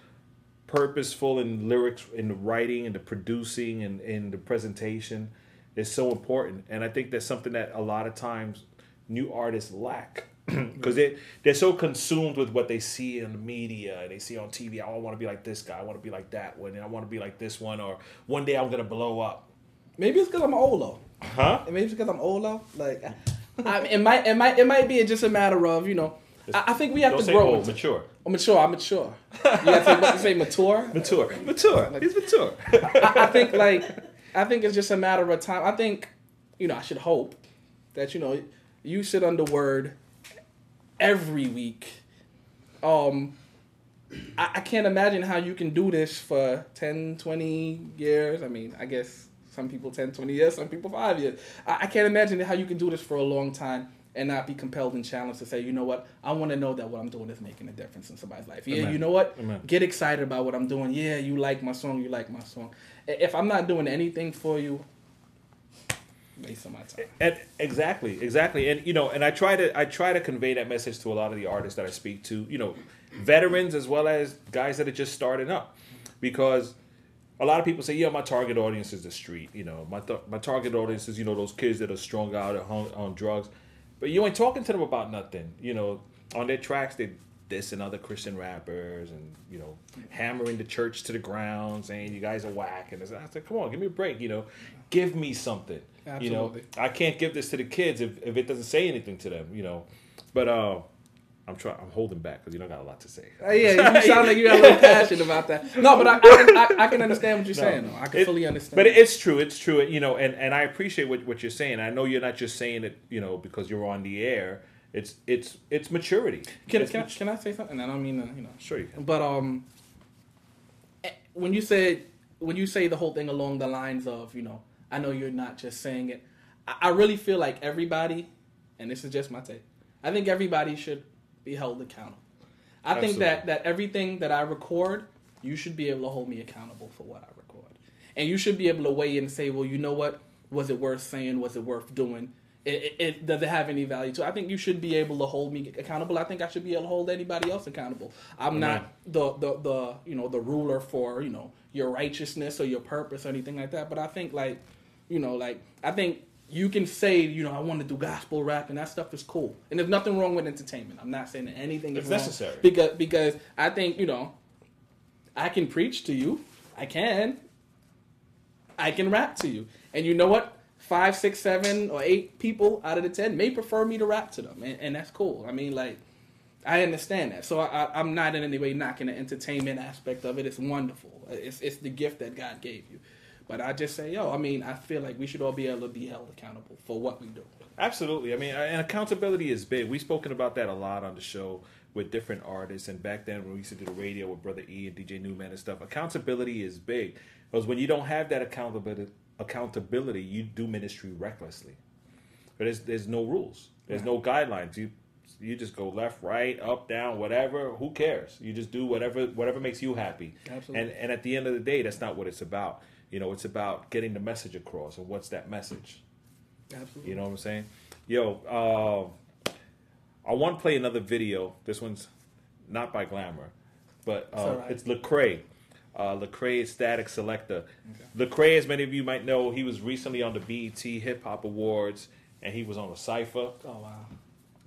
purposeful in lyrics, in the writing, and the producing, and in the presentation is so important. And I think that's something that a lot of times new artists lack because they they're so consumed with what they see in the media and they see on TV. Oh, I want to be like this guy. I want to be like that one. And I want to be like this one. Or one day I'm gonna blow up. Maybe it's because I'm older. Huh? Maybe it's because I'm older. Like, I, it might, it might, it might be just a matter of you know. I, I think we have Don't to say grow. old, into- mature. Oh, mature. I'm mature. You have to what say, mature. Mature. Mature. He's mature. I, I think like I think it's just a matter of time. I think you know I should hope that you know you sit under word every week. Um, I, I can't imagine how you can do this for 10, 20 years. I mean, I guess some people 10, 20 years, some people five years. I, I can't imagine how you can do this for a long time and not be compelled and challenged to say, you know what, I want to know that what I'm doing is making a difference in somebody's life. Yeah, Amen. you know what, Amen. get excited about what I'm doing. Yeah, you like my song, you like my song. If I'm not doing anything for you, waste of my time. And exactly, exactly, and you know, and I try to I try to convey that message to a lot of the artists that I speak to. You know, veterans as well as guys that are just starting up, because a lot of people say, "Yeah, my target audience is the street." You know, my th- my target audience is you know those kids that are strung out at home on drugs, but you ain't talking to them about nothing. You know, on their tracks they dissing other Christian rappers and you know hammering the church to the ground, saying you guys are whack. And I said, "Come on, give me a break." You know, give me something. You know, I can't give this to the kids if, if it doesn't say anything to them. You know, but uh, I'm trying. I'm holding back because you don't got a lot to say. Uh, yeah, you sound like you got a little passion about that. No, but I, I, I, I can understand what you're saying. Though. I can It- fully understand. But it's true. It's true. You know, and, and I appreciate what, what you're saying. I know you're not just saying it, you know, because you're on the air. It's it's it's maturity. Can, It's can, I, mat- can I say something? I don't mean to, you know. Sure you can. But um, eh, when you say when you say the whole thing along the lines of you know, I know you're not just saying it. I, I really feel like everybody, and this is just my take. I think everybody should be held accountable. I think that that everything that I record, you should be able to hold me accountable for what I record, and you should be able to weigh in and say, well, you know what, was it worth saying? Was it worth doing? It, it, it does it have any value to? I think you should be able to hold me accountable. I think I should be able to hold anybody else accountable. I'm not the, the the you know the ruler for you know your righteousness or your purpose or anything like that. But I think like you know like I think you can say you know I want to do gospel rap and that stuff is cool and there's nothing wrong with entertainment. I'm not saying that anything is necessary. because because I think you know I can preach to you. I can. I can rap to you, and you know what? Five, six, seven, or eight people out of the ten may prefer me to rap to them, and, and that's cool. I mean, like, I understand that. So I, I, I'm not in any way knocking the entertainment aspect of it. It's wonderful. It's it's the gift that God gave you. But I just say, yo, I mean, I feel like we should all be able to be held accountable for what we do. Absolutely. I mean, and accountability is big. We've spoken about that a lot on the show with different artists. And back then, when we used to do the radio with Brother E and DJ Newman and stuff, accountability is big because when you don't have that accountability, accountability, you do ministry recklessly. But there's there's no rules. There's no guidelines. You you just go left, right, up, down, whatever. Who cares? You just do whatever whatever makes you happy. Absolutely. And and at the end of the day, that's not what it's about. You know, it's about getting the message across. And what's that message? Absolutely. You know what I'm saying? Yo, uh, I want to play another video. This one's not by Glamour, but uh, right. it's Lecrae. Uh, Lecrae Statik Selektah. Lecrae, as many of you might know, he was recently on the BET Hip Hop Awards, and he was on a cipher. Oh wow.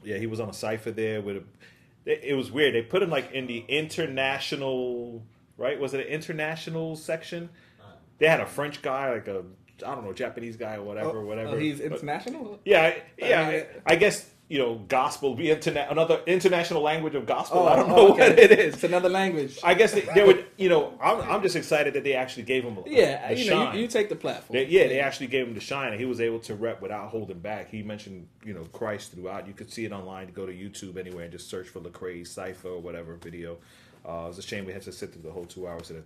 Yeah, he was on a cipher there with a. It, it was weird. They put him like in the international, right? Was it an international section? They had a French guy, like a I don't know, Japanese guy or whatever, whatever. Oh, he's But- international. yeah, I- yeah. I I, guess you know, gospel be interna- another international language of gospel. Oh, I don't oh, know okay. what it is. It's another language. I guess they, they would. You know, I'm, I'm just excited that they actually gave him a, yeah, a you know, you, you take the platform. They- yeah, they actually gave him the shine, and he was able to rep without holding back. He mentioned, you know, Christ throughout. You could see it online. Go to YouTube anywhere and just search for Lecrae Cipher or whatever video. Uh, it's a shame we had to sit through the whole two hours of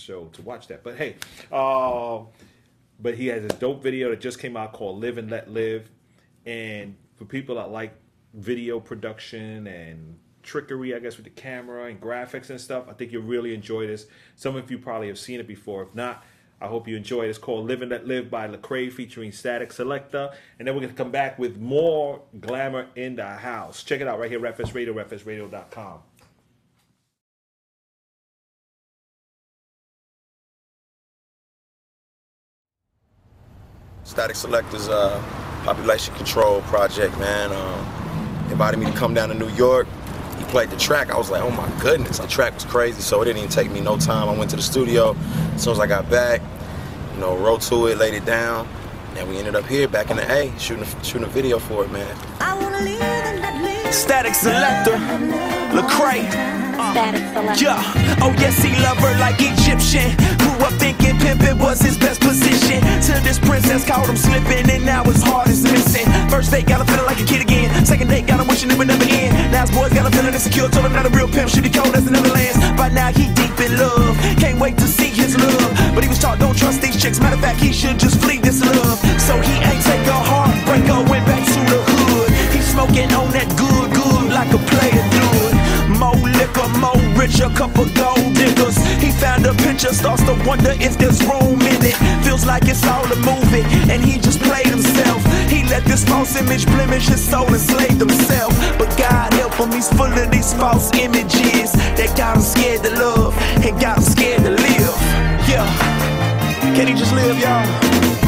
show to watch that. But hey, uh, but he has a dope video that just came out called "Live and Let Live," and for people that like video production and trickery, I guess, with the camera and graphics and stuff. I think you'll really enjoy this. Some of you probably have seen it before. If not, I hope you enjoy it. It's called Live and Let Live by Lecrae featuring Statik Selektah. And then we're to come back with more glamour in the house. Check it out right here, Refs Radio, refsradio.com. Statik Selektah's uh, population control project, man. Um, invited me to come down to New York. He played the track. I was like, oh my goodness, the track was crazy. So it didn't even take me no time. I went to the studio. As soon as I got back, you know, wrote to it, laid it down, and we ended up here back in the A, shooting a, shooting a video for it, man. Statik Selektah, Lecrae. Selektah. Yeah, oh yes, he love her like Egyptian. Grew up thinking pimpin' was his best position. Till this princess caught him slipping, and now his heart is missing. First date got him feeling like a kid again. Second date got him wishing it would never end. Now his boys got him feeling insecure. Told him not a real pimp, should be cold as the Netherlands. By now he deep in love. Can't wait to see his love. But he was taught don't trust these chicks. Matter of fact, he should just flee this love. So he ain't take a heartbreaker, went back to the hood. He smoking on that good, good like a player more richer, couple gold diggers. He found a picture, starts to wonder if there's room in it. Feels like it's all a movie, and he just played himself. He let this false image blemish his soul, enslaved himself. But God help him, he's full of these false images that got him scared to love and got him scared to live. Yeah, can he just live, y'all?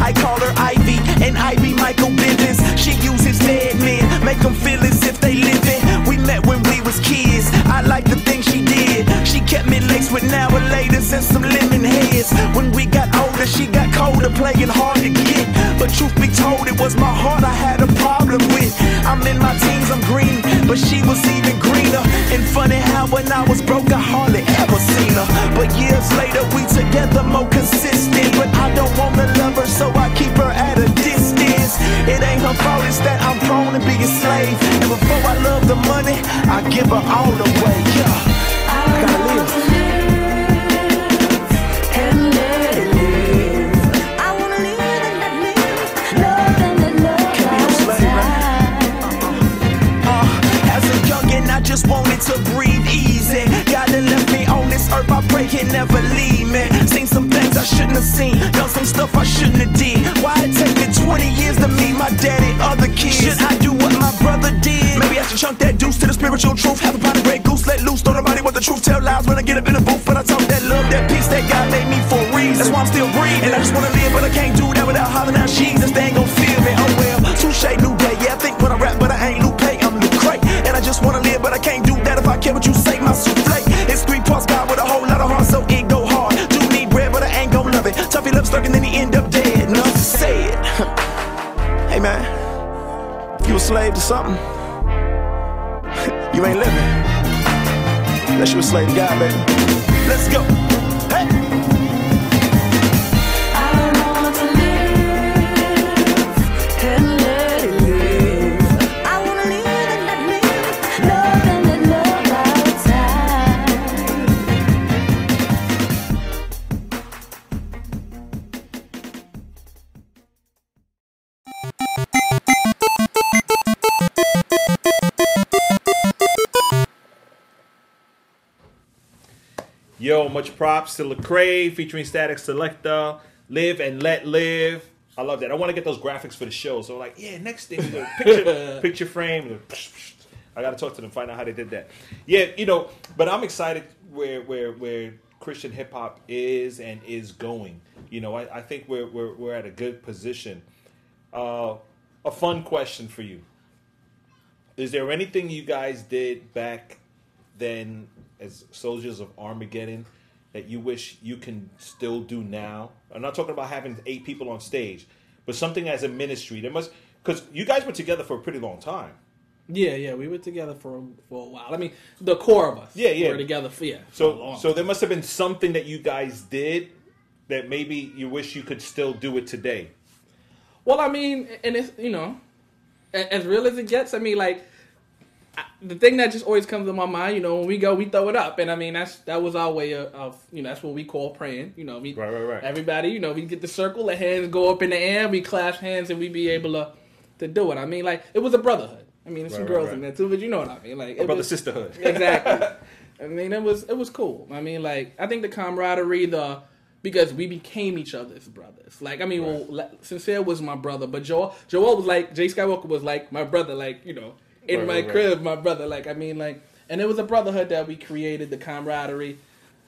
I call her Ivy, and Ivy Michael Bivins. She uses dead men, make them feel as if they living. We met when we was kids. I like the things she did. She kept me laced with now and laters and some lemon heads. When we got older, she got colder, playing hard to get. But truth be told, it was my heart I had a problem with. I'm in my teens, I'm green, but she was even greener. And funny how when I was broke, I hardly ever seen her. But I give her all something? you ain't living. Unless you a slave to God, baby. Yo, much props to Lecrae featuring Statik Selektah. Live and let live. I love that. I want to get those graphics for the show. So like, yeah, next thing we go picture picture frame. I got to talk to them, find out how they did that. Yeah, you know, but I'm excited where where where Christian hip hop is and is going. You know, I, I think we're, we're we're at a good position. Uh, a fun question for you: Is there anything you guys did back then as soldiers of Armageddon that you wish you can still do now? I'm not talking about having eight people on stage, but something as a ministry. There must because you guys were together for a pretty long time. Yeah, yeah, we were together for for a while. I mean, the core of us. Yeah, yeah. We were together for yeah. for a So long so there must have been something that you guys did that maybe you wish you could still do it today. Well, I mean, and it's you know, as real as it gets. I mean, like the thing that just always comes to my mind, you know, when we go, we throw it up, and I mean that's that was our way of, of you know that's what we call praying. You know, we Right, right, right. everybody, you know, we get the circle, the hands go up in the air, we clasp hands, and we be able to to do it. I mean, like it was a brotherhood. I mean, there's some Right, right, girls right. in there too, but you know what I mean. Like Brother was, sisterhood. exactly. I mean, it was it was cool. I mean, like I think the camaraderie, the because we became each other's brothers. Like I mean, well, Le- Sincere was my brother, but Joel Joel was like Jay Skywalker was like my brother. Like you know, in Right, my right, crib, my brother. Like I mean, like, and it was a brotherhood that we created. The camaraderie,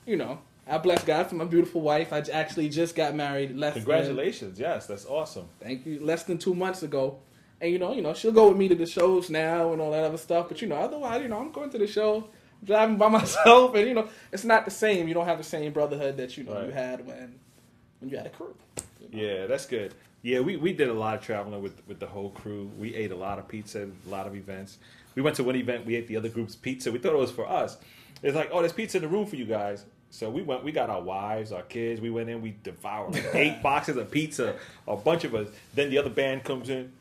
you know. I bless God for my beautiful wife. I actually just got married. Less than- Congratulations. Yes, that's awesome. thank you. Less than two months ago, and you know, you know, she'll go with me to the shows now and all that other stuff. But you know, otherwise, you know, I'm going to the show, driving by myself, and you know, it's not the same. You don't have the same brotherhood that you know Right. you had when when you had a crew. Yeah, that's good. Yeah, we, we did a lot of traveling with with the whole crew. We ate a lot of pizza, a lot of events. We went to one event, we ate the other group's pizza. We thought it was for us. It's like, oh, there's pizza in the room for you guys. So we went, we got our wives, our kids. We went in, we devoured like eight boxes of pizza, a bunch of us. Then the other band comes in.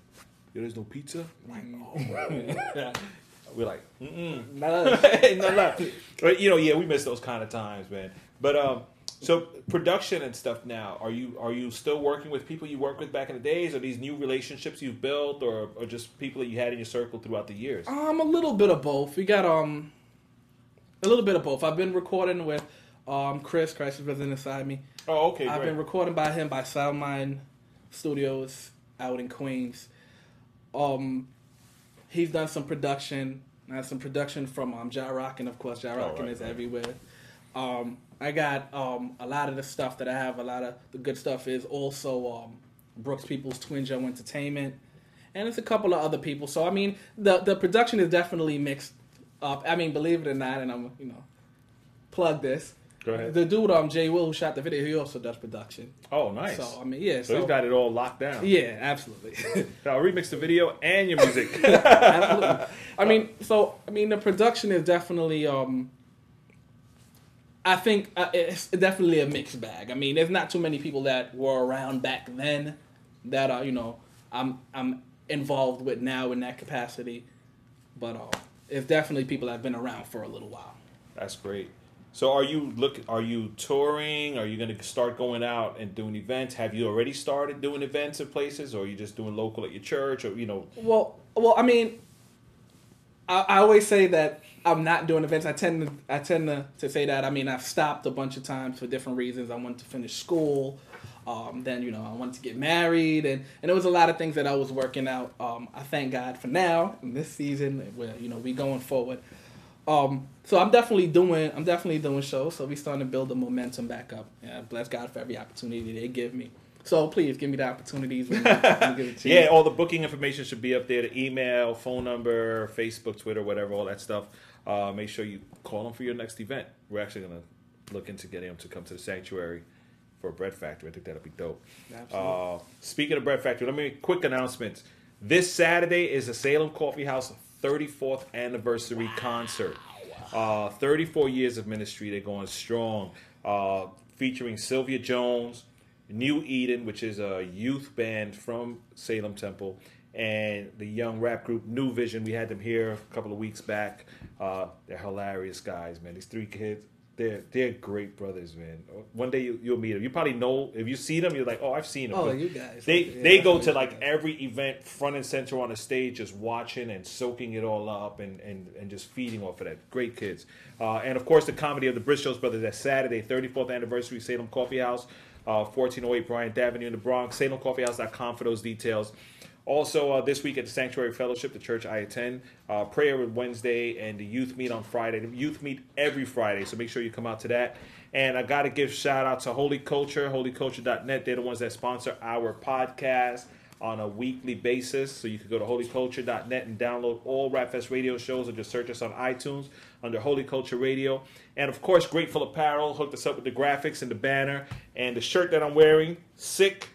Yeah, there's no pizza. I'm like, oh. We're like, mm-mm. Not no, no. But you know, yeah, we miss those kind of times, man. But um, so production and stuff now. Are you are you still working with people you worked with back in the days? Are these new relationships you've built, or or just people that you had in your circle throughout the years? Um, a little bit of both. We got um, a little bit of both. I've been recording with um Chris, Christ is resident inside me. Oh, okay, I've great. been recording by him by Soundmind Studios out in Queens. Um, he's done some production. I had some production from um, Ja Rockin, of course. Ja Rockin right, is right. everywhere. Um, I got um, a lot of the stuff that I have. A lot of the good stuff is also um, Brooks People's Twin Joe Entertainment, and it's a couple of other people. So I mean, the the production is definitely mixed up. I mean, believe it or not, and I'm you know plug this. Go ahead. The dude, um, Jay Will, who shot the video, he also does production. oh, nice. So I mean, yeah. So So, you got it all locked down. yeah, absolutely, I'll remix the video and your music. absolutely. I mean, so I mean, the production is definitely. um I think uh, it's definitely a mixed bag. I mean, there's not too many people that were around back then that are you know I'm I'm involved with now in that capacity, but uh, it's definitely people that have been around for a little while. That's great. So are you look? Are you touring? Are you going to start going out and doing events? Have you already started doing events in places, or are you just doing local at your church, or you know? Well, well, I mean, I, I always say that I'm not doing events. I tend to, I tend to, to say that. I mean, I've stopped a bunch of times for different reasons. I wanted to finish school. Um, then you know, I wanted to get married, and and it was a lot of things that I was working out. Um, I thank God for now in this season where you know we going forward. Um, so I'm definitely doing I'm definitely doing shows. So we starting to build the momentum back up. Yeah, bless God for every opportunity they give me. So please give me the opportunities. When you, when you get a chance. Yeah, all the booking information should be up there: the email, phone number, Facebook, Twitter, whatever, all that stuff. Uh, make sure you call them for your next event. We're actually going to look into getting them to come to the sanctuary for a bread factory. I think that'll be dope. Absolutely. Uh, speaking of bread factory, let me quick announcements. This Saturday is the Salem Coffee House 34th anniversary concert. Uh, 34 years of ministry, they're going strong. Uh, featuring Sylvia Jones, New Eden, which is a youth band from Salem Temple, and the young rap group New Vision. We had them here a couple of weeks back. Uh, they're hilarious guys, man. These three kids, they're they're great brothers, man. One day you, you'll meet them. You probably know if you see them, you're like, oh, I've seen them. Oh, But you guys. They Yeah, they go to like every event, front and center on the stage, just watching and soaking it all up and and, and just feeding off of that. Great kids. Uh, and of course, the comedy of the Briscoes brothers. That Saturday, 34th anniversary, Salem Coffee House, uh, 1408 Bryant Avenue in the Bronx. SalemCoffeehouse.com for those details. Also, uh, this week at the Sanctuary Fellowship, the church I attend, uh, prayer Wednesday and the youth meet on Friday. The youth meet every Friday, so make sure you come out to that. And I got to give shout out to Holy Culture, holyculture.net. They're the ones that sponsor our podcast on a weekly basis. So you can go to holyculture.net and download all Rapfest radio shows or just search us on iTunes under Holy Culture Radio. And of course, Grateful Apparel hooked us up with the graphics and the banner and the shirt that I'm wearing. Sick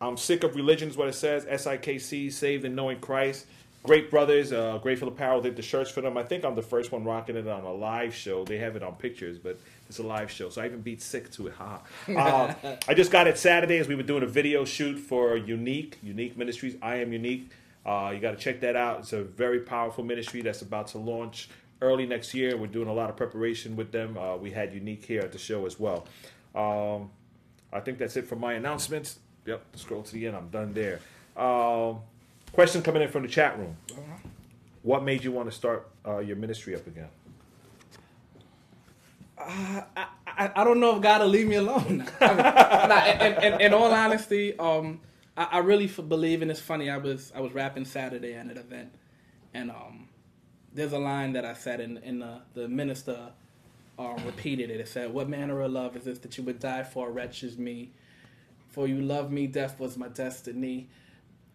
I'm sick of religion, is what it says. S I K C, saved and knowing Christ. Great brothers, uh, Grateful Apparel did the shirts for them. I think I'm the first one rocking it on a live show. They have it on pictures, but it's a live show, so I even beat sick to it. Ha. Uh, I just got it Saturday as we were doing a video shoot for Unique, Unique Ministries. I am Unique. Uh, you got to check that out. It's a very powerful ministry that's about to launch early next year. We're doing a lot of preparation with them. Uh, we had Unique here at the show as well. Um, I think that's it for my announcements. Yep, scroll to the end. I'm done there. Um, question coming in from the chat room. What made you want to start uh, your ministry up again? I, I, I don't know if God will leave me alone. I mean, nah, in, in, in all honesty, um, I, I really f- believe, and it's funny. I was I was rapping Saturday at an event, and um, there's a line that I said, and, and the the minister uh, repeated it. It said, "What manner of love is this that you would die for wretch as me? For you love me, death was my destiny."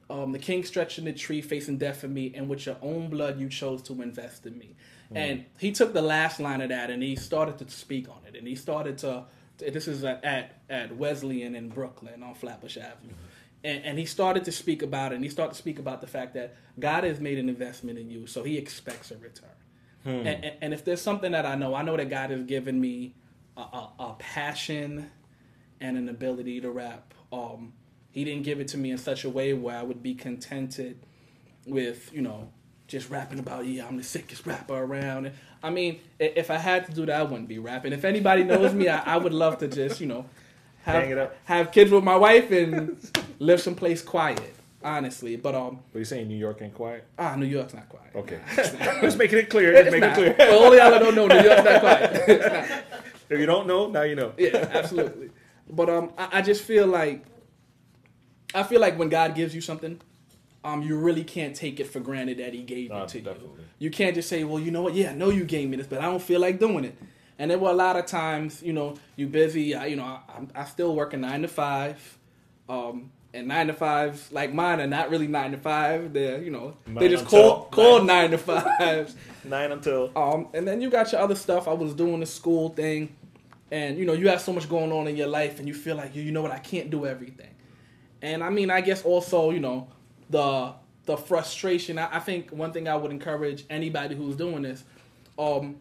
Um, the king stretched in the tree, facing death for me, and with your own blood you chose to invest in me. Hmm. And he took the last line of that and he started to speak on it. And he started to, this is at, at, at Wesleyan in Brooklyn on Flatbush Avenue. Mm-hmm. And, and he started to speak about it. And he started to speak about the fact that God has made an investment in you, so he expects a return. Hmm. And, and, and if there's something that I know, I know that God has given me a, a, a passion and an ability to rap. Um, he didn't give it to me in such a way where I would be contented with, you know, just rapping about, yeah, I'm the sickest rapper around. I mean, if I had to do that, I wouldn't be rapping. If anybody knows me, I, I would love to just, you know, Hang it have, up. have kids with my wife and live someplace quiet, honestly. But, um, What are you saying? New York ain't quiet? ah, New York's not quiet. Okay. Just making it clear. Just making it clear. For all y'all that don't know, New York's not quiet. Not. If you don't know, now you know. yeah, absolutely. But um, I, I just feel like I feel like when God gives you something, um, you really can't take it for granted that He gave No, it to definitely. you. You can't just say, "Well, you know what? Yeah, I know you gave me this, but I don't feel like doing it." And there were a lot of times, you know, you busy. I, you know, I, I'm- I still work a nine to five. Um, and nine to fives like mine are not really nine to five. They're you know they just call call nine to fives. Nine until. Um, and then you got your other stuff. I was doing the school thing, and you know you have so much going on in your life, and you feel like you, you know what I can't do everything. And I mean, I guess also you know the the frustration. I, I think one thing I would encourage anybody who's doing this, um,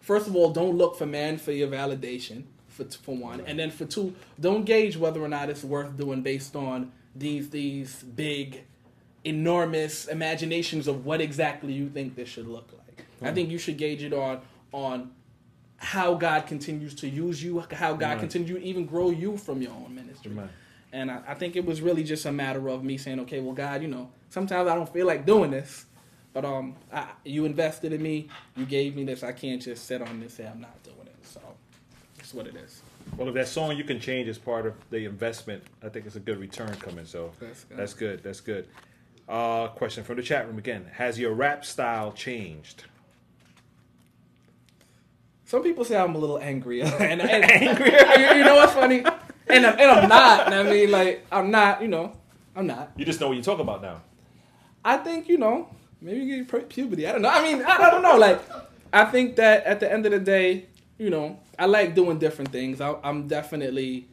first of all, don't look for man for your validation. For, for one, and then for two, don't gauge whether or not it's worth doing based on these these big enormous imaginations of what exactly you think this should look like. I think you should gauge it on on how God continues to use you, how God Right. continues to even grow you from your own ministry. Amen. And I, I think it was really just a matter of me saying, okay, well, God, you know, sometimes I don't feel like doing this, but um, I, you invested in me, you gave me this. I can't just sit on this and say I'm not doing it. So that's what it is. Well, if that song you can change is part of the investment, I think it's a good return coming. So That's good. that's good. That's good. Uh, question from the chat room again: Has your rap style changed? Some people say I'm a little angrier, and, and angrier. You, you know what's funny? And I'm, and I'm not. I mean, like I'm not. You know, I'm not. You just know what you're talking about now. I think you know maybe you get puberty. I don't know. I mean, I, I don't know. Like, I think that at the end of the day, you know, I like doing different things. I, I'm definitely,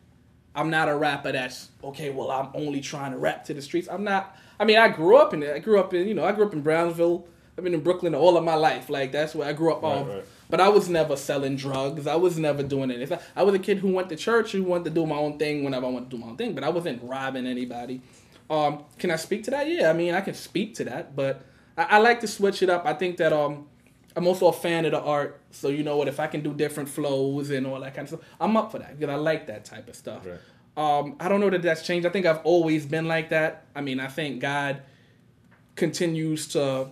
I'm not a rapper that's okay. Well, I'm only trying to rap to the streets. I'm not. I mean, I grew up in it. I grew up in you know, I grew up in Brownsville. I've been in Brooklyn all of my life. Like that's where I grew up. Right, um, right. But I was never selling drugs. I was never doing anything. I was a kid who went to church, who wanted to do my own thing whenever I wanted to do my own thing. But I wasn't robbing anybody. Um, can I speak to that? Yeah, I mean, I can speak to that, but I, I like to switch it up. I think that um, I'm also a fan of the art, so you know what? If I can do different flows and all that kind of stuff, I'm up for that because I like that type of stuff. Right. Um, I don't know that that's changed. I think I've always been like that. I mean, I think God continues to.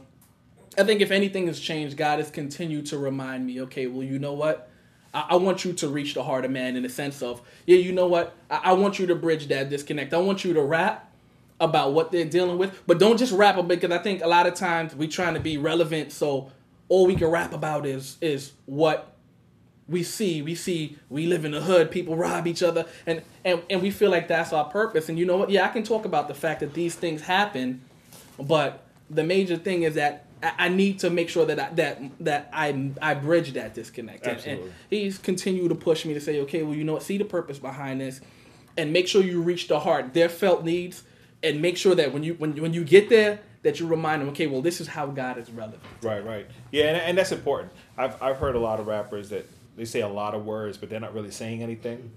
I think if anything has changed, God has continued to remind me. Okay, well, you know what? I, I want you to reach the heart of man in the sense of, yeah, you know what? I, I want you to bridge that disconnect. I want you to rap about what they're dealing with, but don't just rap about because I think a lot of times we trying to be relevant, so all we can rap about is is what we see. We see we live in the hood, people rob each other, and and and we feel like that's our purpose. And you know what? Yeah, I can talk about the fact that these things happen, but the major thing is that I, need to make sure that I, that that I I bridge that disconnect. And- Absolutely. And, he's continued to push me to say, okay, well, you know what? See the purpose behind this, and make sure you reach the heart, their felt needs, and make sure that when you when when you get there, that you remind them, okay, well, this is how God is relevant. Right, right. Yeah, and, and that's important. I've I've heard a lot of rappers that they say a lot of words, but they're not really saying anything.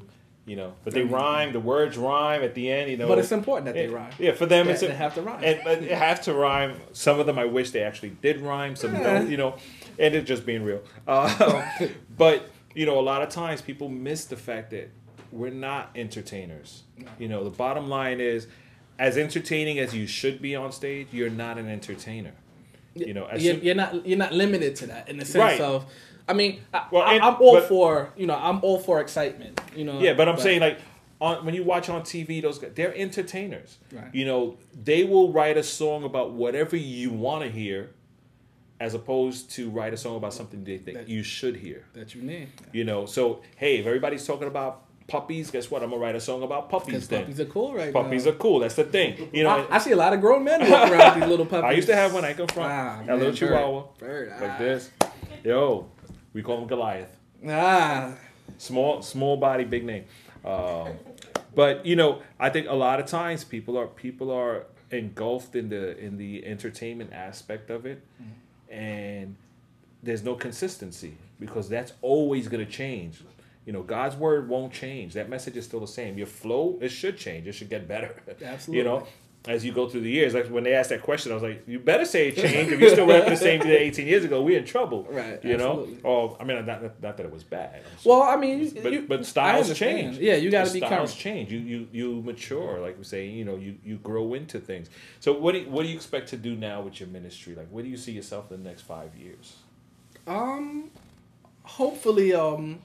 You know, but they rhyme. The words rhyme at the end. You know, But it's important that they Yeah, rhyme. Yeah, for them, They- it's they have to rhyme. And, they have to rhyme. Some of them, I wish they actually did rhyme. Some don't. You know, and it's just being real. Uh, but you know, a lot of times people miss the fact that we're not entertainers. You know, the bottom line is, as entertaining as you should be on stage, you're not an entertainer. You know, as you're, soon- you're not you're not limited to that in the sense Right. of. I mean, I, well, and, I, am all but- for you know I'm all for excitement. You know. Yeah, but I'm saying like on when you watch on TV, those guys, they're entertainers. Right. You know, they will write a song about whatever you want to hear, as opposed to write a song about something they think That- you should hear. that you need. You know, so hey, if everybody's talking about puppies, guess what? I'm gonna write a song about puppies. Then puppies are cool right puppies now. are cool. That's the thing. You know, I, I see a lot of grown men walking around with these little puppies. I used to have one. I come from Ah, a little bird. Chihuahua, Bird, like ah. this. Yo, we call him Goliath. Ah, small small body big name. Um, but you know i think a lot of times people are people are engulfed in the in the entertainment aspect of it. And there's no consistency because that's always going to change. You know god's word won't change. That message is still the same. Your flow it should change. It should get better. Absolutely. you know as you go through the years like when they asked that question i was like you better say it changed if you're still rapping the same thing 18 years ago we're in trouble Right, you know absolutely. oh i mean not, not, not that it was bad well, I mean, but you, but styles change. Yeah, you got to be styles current. change. You you you mature, like we say. You know, you you grow into things. So what do you, what do you expect to do now with your ministry? Like, where do you see yourself in the next five years? Um, hopefully, um,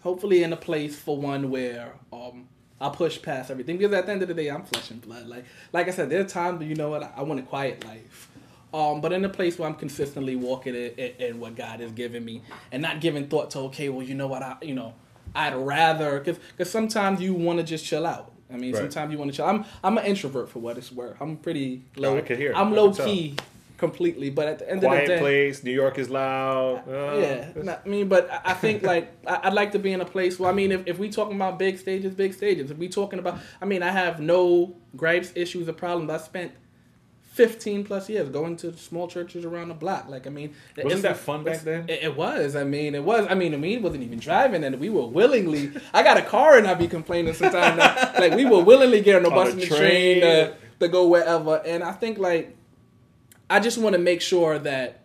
hopefully in a place for one where um I push past everything because at the end of the day I'm flesh and blood. Like like I said, there are times you know what I, I want a quiet life. Um, but in a place where I'm consistently walking in, what God has given me and not giving thought to okay, well you know what I you know I'd rather because because sometimes you want to just chill out. I mean, Right. sometimes you want to chill. I'm I'm an introvert for what it's worth. I'm pretty low. I can hear. I'm I low key completely, but at the end of the day, place. New York is loud. Uh, yeah, not- I mean, but I think like I'd like to be in a place where I mean, if, if we talking about big stages, big stages. If we talking about, I mean, I have no gripes, issues, or problems. I spent fifteen plus years going to small churches around the block. Like, I mean, Wasn't that fun back then? It, it was. I mean, it was. I mean, I mean, wasn't even driving, and we were willingly. I got a car, and I'd be complaining sometimes. like we were willingly getting on the On bus and the train train. to, to go wherever. And I think like I just want to make sure that.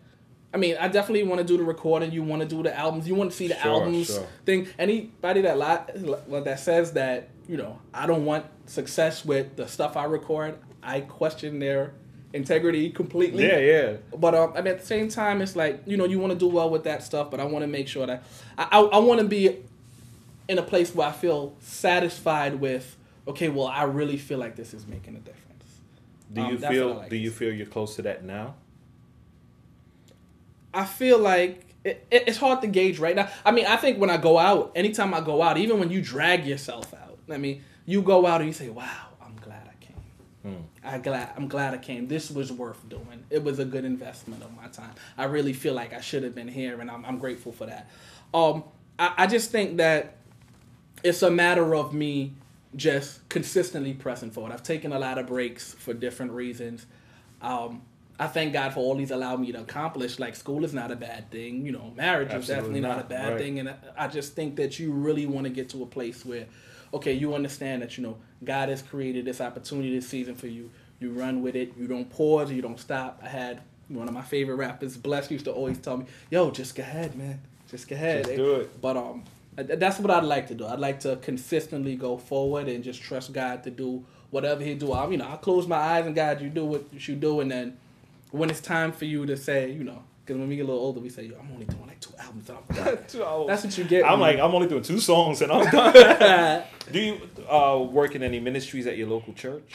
I mean, I definitely want to do the recording. You want to do the albums. You want to see the Sure, albums sure. thing. Anybody that li- that says that you know I don't want success with the stuff I record, I question their integrity completely. Yeah, yeah. But um, I mean, at the same time, it's like you know you want to do well with that stuff, but I want to make sure that I I, I want to be in a place where I feel satisfied with. Okay, well, I really feel like this is making a difference. Do Um, you feel like Do you feel you're close to that now? I feel like it, it, it's hard to gauge right now. I mean, I think when I go out, anytime I go out, even when you drag yourself out, I mean, you go out and you say, "Wow, I'm glad I came. I glad I'm glad I came. This was worth doing. It was a good investment of my time. I really feel like I should have been here, and I'm, I'm grateful for that. Um, I, I just think that it's a matter of me just consistently pressing forward. I've taken a lot of breaks for different reasons. Um, I thank God for all He's allowed me to accomplish. Like school is not a bad thing, you know. Marriage is definitely not, not, a bad right. thing, and I, just think that you really want to get to a place where, okay, you understand that you know God has created this opportunity this season for you. You run with it. You don't pause. You don't stop. I had one of my favorite rappers, Bless, used to always tell me, "Yo, just go ahead, man. Just go ahead. Just do it. But um, that's what I'd like to do. I'd like to consistently go forward and just trust God to do whatever He do. I, you know, I close my eyes and God, you do what you do, and then when it's time for you to say, you know, because when we get a little older, we say, Yo, I'm only doing like two albums. And I'm done. That's what you get. I'm man. like, I'm only doing two songs and I'm done. Do you uh, work in any ministries at your local church?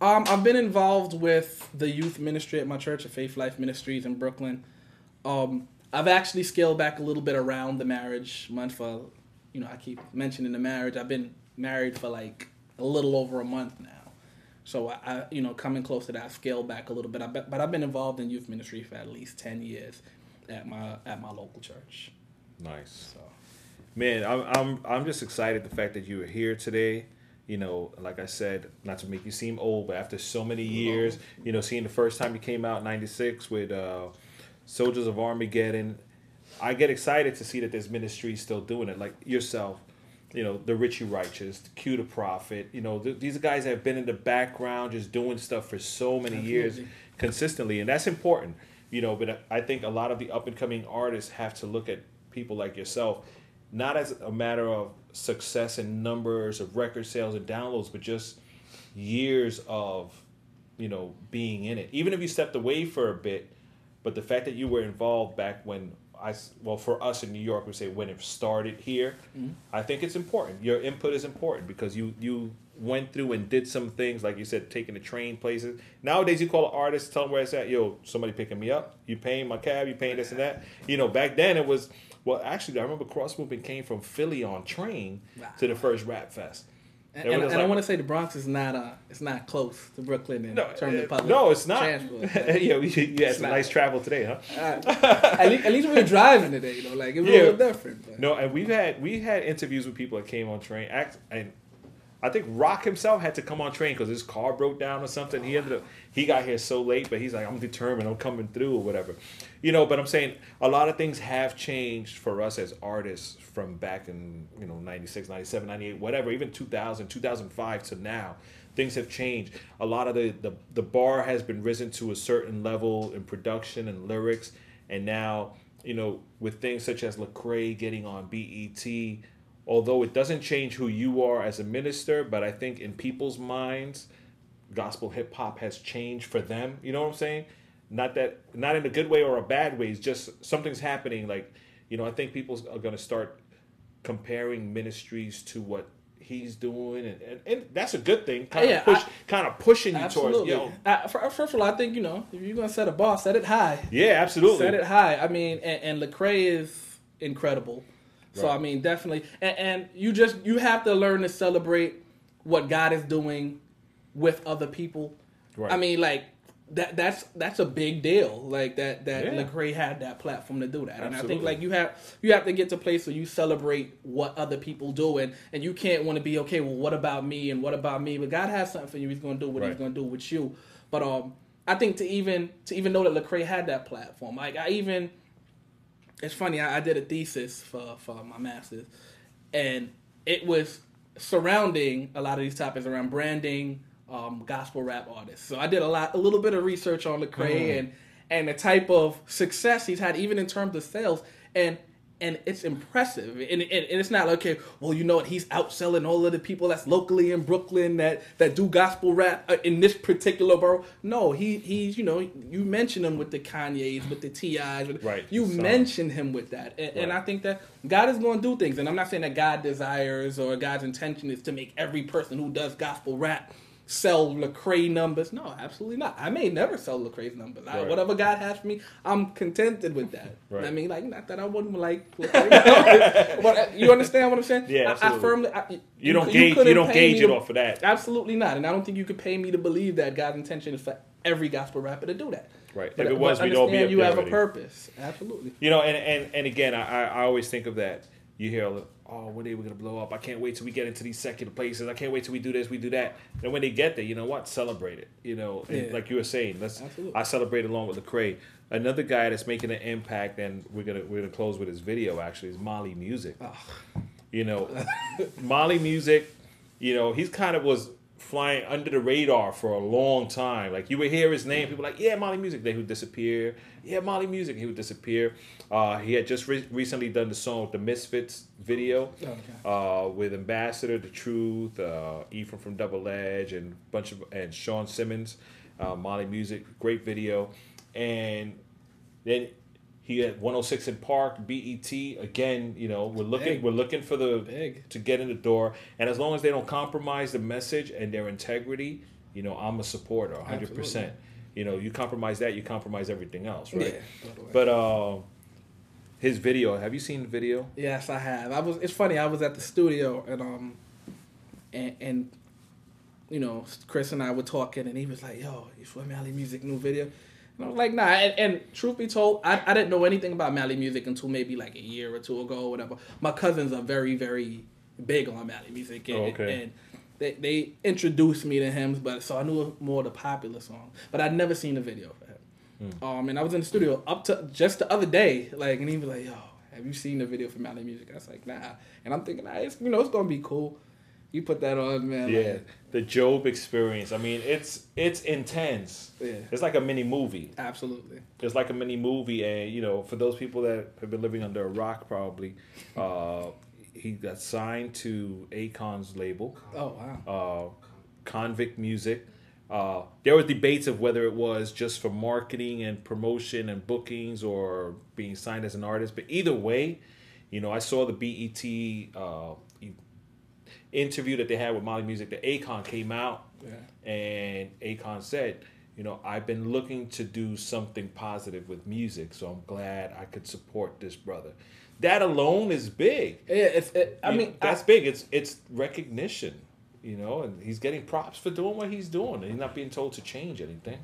Um, I've been involved with the youth ministry at my church, at Faith Life Ministries in Brooklyn. Um, I've actually scaled back a little bit around the marriage month for, you know, I keep mentioning the marriage. I've been married for like a little over a month now. So I, I you know, coming close to that, I scaled back a little bit. I but I've been involved in youth ministry for at least ten years at my at my local church. Nice. So Man, I'm I'm I'm just excited the fact that you were here today. You know, like I said, not to make you seem old, but after so many years, you know, seeing the first time you came out in '96 with uh, Soldiers of Armageddon, I get excited to see that there's ministries still doing it, like yourself. you know, the Richie Righteous, the Q the Prophet. You know, th- these guys have been in the background just doing stuff for so many years consistently, and that's important. You know, but I think a lot of the up and coming artists have to look at people like yourself, not as a matter of success and numbers of record sales and downloads, but just years of, you know, being in it. Even if you stepped away for a bit, but the fact that you were involved back when I, well, for us in New York, we say when it started here, mm-hmm. I think it's important. Your input is important because you you went through and did some things like you said, taking the train places. Nowadays, you call an artist, tell them where it's at. Yo, somebody picking me up. You paying my cab. You paying this and that. You know, back then it was. Well, actually, I remember Cross Movement came from Philly on train to the first Rap Fest. And, and, and I want to say the Bronx is not uh it's not close to Brooklyn in No, terms uh, of public no, it's not. transport. yeah, we, you had some not. nice travel today, huh? at, least, at least we were driving today, you know, like it was Yeah. a little different. But. No, and we've had we had interviews with people that came on train. Act and I think Rock himself had to come on train because his car broke down or something. He ended up he got here so late, but he's like, I'm determined, I'm coming through or whatever. You know, but I'm saying a lot of things have changed for us as artists from back in you know 96, 97, 98, whatever, even 2000, 2005 to now. Things have changed. A lot of the, the the bar has been risen to a certain level in production and lyrics, and now you know with things such as Lecrae getting on BET, although it doesn't change who you are as a minister, but I think in people's minds, gospel hip hop has changed for them. You know what I'm saying? Not that not in a good way or a bad way. It's just something's happening. Like you know, I think people are gonna start comparing ministries to what he's doing, and, and, and that's a good thing. Kind Yeah, of push, I- kind of pushing you Absolutely. towards yo. Fir- first of all, I think you know if you're gonna set a bar, set it high. Yeah, absolutely. Set it high. I mean, and, and Lecrae is incredible. So I mean, definitely, and, and you just you have to learn to celebrate what God is doing with other people. Right. I mean, like that that's that's a big deal. Like that that Yeah. Lecrae had that platform to do that, and I think like you have you have to get to a place where you celebrate what other people do, and and you can't want to be okay. Well, what about me? And what about me? But God has something for you. He's going to do what He's going to do with you. But um, I think to even to even know that Lecrae had that platform, like I even it's funny. I, I did a thesis for for my master's, and it was surrounding a lot of these topics around branding, um, gospel rap artists. So I did a lot, a little bit of research on Lecrae and and the type of success he's had, even in terms of sales, and and it's impressive. And, and, and it's not like, okay, well, you know what? He's outselling all of the people that's locally in Brooklyn that that do gospel rap uh, in this particular borough. No, he he's you know you mention him with the Kanyes, with the T.I.'s, Right, You song. mention him with that, and, and I think that God is going to do things. And I'm not saying that God desires or God's intention is to make every person who does gospel rap sell Lecrae numbers. No, absolutely not. I may never sell Lecrae's numbers. I, whatever God has for me, I'm contented with that. Right. I mean, like not that I wouldn't like, but uh, you understand what I'm saying? Yeah, I, I firmly. I, You don't gauge- you don't gauge it to- off of that. Absolutely not. And I don't think you could pay me to believe that God's intention is for every gospel rapper to do that. Right. But, If it was, all be you have already. a purpose. Absolutely. You know, and and and again, I I always think of that. You hear, oh, one day we're gonna blow up. I can't wait till we get into these secular places. I can't wait till we do this, we do that. And when they get there, you know what? Celebrate it. You know, and Yeah. like you were saying, let's. Absolutely. I celebrate along with Lecrae. Another guy that's making an impact, and we're gonna we're gonna close with his video. Actually, is Mali Music. You know, Mali Music. You know, he's kind of was flying under the radar for a long time. Like you would hear his name, people like, yeah, Mali Music. Then he would disappear. Yeah, Mali Music. He would disappear. Uh, he had just re- recently done the song with the Misfits video Okay. uh, with Ambassador, The Truth, uh, Ephraim from Double Edge, and bunch of and Sean Simmons. Uh, Mali Music, great video, and then he had 106 in Park, BET. Again, you know, we're looking Big. we're looking for the Big. to get in the door, and as long as they don't compromise the message and their integrity, you know, I'm a supporter, 100. percent Absolutely. You know, you compromise that, you compromise everything else, right? Yeah. But uh, his video, have you seen the video? Yes, I have. I was. It's funny. I was at the studio and um, and and you know, Chris and I were talking, and he was like, "Yo, you for Mali Music new video?" And I was like, "Nah." And, and truth be told, I, I didn't know anything about Mali Music until maybe like a year or two ago, or whatever. My cousins are very very big on Mali Music, and, Oh, okay. and they they introduced me to him, but so I knew more of the popular song, but I'd never seen the video for him. Hmm. Um, and I was in the studio up to just the other day, like, and he was like, "Yo." have you seen the video for Mali Music? I was like, nah. And I'm thinking, nah, it's, you know, it's gonna be cool. You put that on, man. Yeah, like, the Job experience. I mean, it's it's intense. Yeah. It's like a mini movie. absolutely. It's like a mini movie, and you know, for those people that have been living under a rock, probably, uh, he got signed to Akon's label, Oh wow. uh, Konvict Music. Uh, there were debates of whether it was just for marketing and promotion and bookings or being signed as an artist, but either way, you know, I saw the BET uh, interview that they had with Mali Music. That Akon came out Yeah. and Akon said, you know, I've been looking to do something positive with music, so I'm glad I could support this brother. That alone is big. Yeah, it's. It, I You- mean, that's I, big. It's it's recognition, you know, and he's getting props for doing what he's doing. and He's not being told to change anything.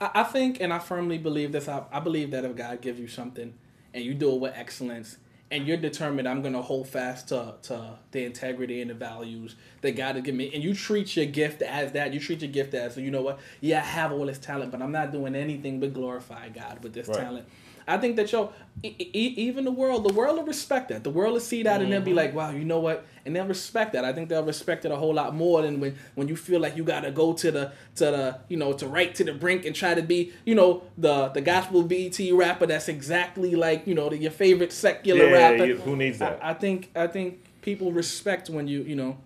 I, I think, and I firmly believe this. I, I believe that if God gives you something, and you do it with excellence, and you're determined, I'm going to hold fast to to the integrity and the values that God has given me, and you treat your gift as that. You treat your gift as, so you know what? Yeah, I have all this talent, but I'm not doing anything but glorify God with this Right. talent. I think that yo, e- e- even the world, the world will respect that. The world will see that and they'll be mm-hmm. like, wow, you know what? And they'll respect that. I think they'll respect it a whole lot more than when when you feel like you gotta go to the to the you know to right to the brink and try to be you know the the gospel BET rapper that's exactly like you know the, your favorite secular Yeah, rapper. you- who needs that? I, I think I think people respect when you you know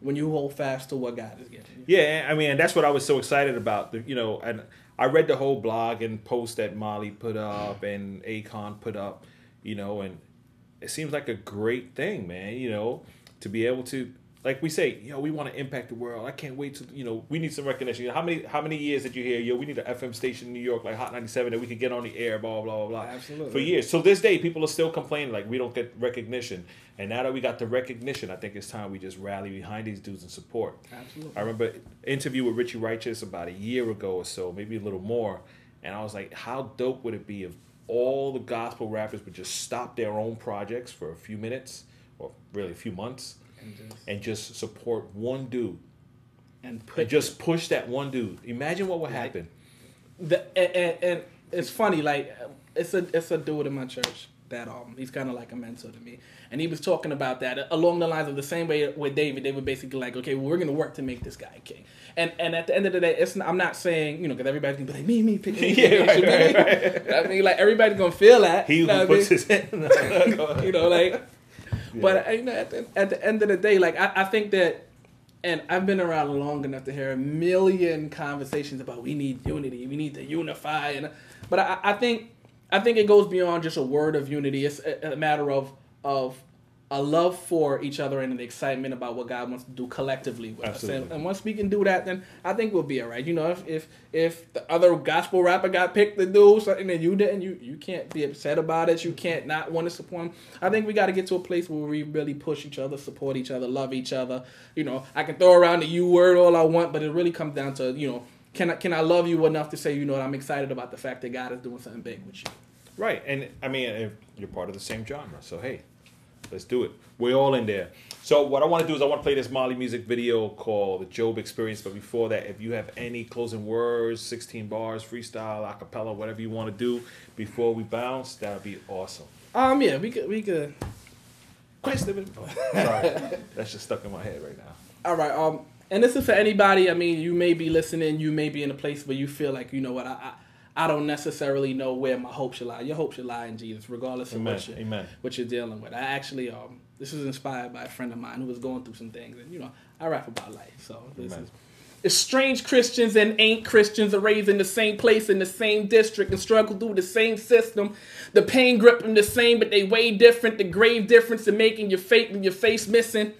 when you hold fast to what God is giving you. Yeah, I mean, and that's what I was so excited about. The, you know, and I read the whole blog and post that Mali put up and Akon put up. You know, and it seems like a great thing, man. You know, to be able to, like we say, yo, we want to impact the world. I can't wait to, you know, we need some recognition. You know, How many how many years did you hear, yo, we need an FM station in New York like Hot 97 that we could get on the air, blah blah blah blah. Absolutely. For years. So this day, people are still complaining like we don't get recognition. And now that we got the recognition, I think it's time we just rally behind these dudes and support. Absolutely. I remember an interview with Richie Righteous about a year ago or so, maybe a little more, and I was like, how dope would it be if all the gospel rappers would just stop their own projects for a few minutes, or really a few months, And just, and just support one dude, and put and just push that one dude. Imagine what would happen. the, and, and, and it's funny like it's a it's a dude in my church that um he's kind of like a mentor to me and he was talking about that along the lines of the same way with david they were basically like okay well, we're gonna work to make this guy king and and at the end of the day it's not, i'm not saying you know because everybody's gonna be like me me pick me, Yeah, me, right, should be right, i mean like everybody's gonna feel that He you know I puts mean? his hand. you know, like. But uh, you know, at the, at the end of the day, like I, I think that, and I've been around long enough to hear a million conversations about we need unity, we need to unify, and but I, I think I think it goes beyond just a word of unity. It's a, a matter of of a love for each other and an excitement about what God wants to do collectively with us. Absolutely. And, and once we can do that, then I think we'll be all right. You know, if if if the other gospel rapper got picked to do something and you didn't, you you can't be upset about it. You can't not want to support him. I think we got to get to a place where we really push each other, support each other, love each other. You know, I can throw around the U word all I want, but it really comes down to you know. Can I, can I love you enough to say, you know what, I'm excited about the fact that God is doing something big with you? Right, and I mean, if you're part of the same genre, so hey, let's do it. We're all in there. So what I want to do is I want to play this Mali Music video called the Job Experience. But before that, if you have any closing words, 16 bars, freestyle, acapella, whatever you want to do before we bounce, that would be awesome. Um, yeah, we could, we could. Quit snipping. Sorry, that's just stuck in my head right now. All right. Um, and this is for anybody. I mean, you may be listening. You may be in a place where you feel like, you know what, I, I, I don't necessarily know where my hope should lie. Your hope should lie in Jesus, regardless of Amen. what you're, Amen. what you're dealing with. I actually, um, this was inspired by a friend of mine who was going through some things, and you know, I rap about life. So this Amen. is. It's strange Christians and ain't Christians are raised in the same place in the same district and struggle through the same system. The pain grip them the same, but they way different. The grave difference in making your fate and your face missing.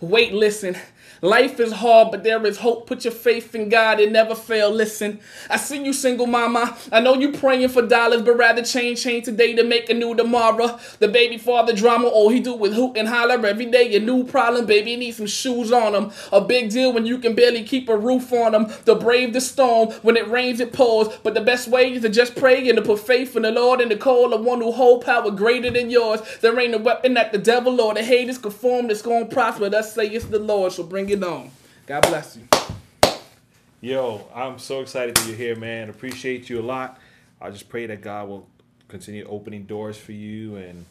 Wait, listen. Life is hard, but there is hope. Put your faith in God and never fail. Listen, I see you single mama. I know you praying for dollars, but rather change, change today to make a new tomorrow. The baby father drama, all he do with hoot and holler every day. A new problem, baby, need some shoes on him. A big deal when you can barely keep a roof on him. The brave the storm, when it rains it pours. But the best way is to just pray and to put faith in the Lord and to call the one who hold power greater than yours. There ain't a weapon that the devil or the haters could form that's gonna prosper. Thus say it's the Lord, so bring it on. God bless you. Yo, I'm so excited that you're here, man. Appreciate you a lot. I just pray that God will continue opening doors for you and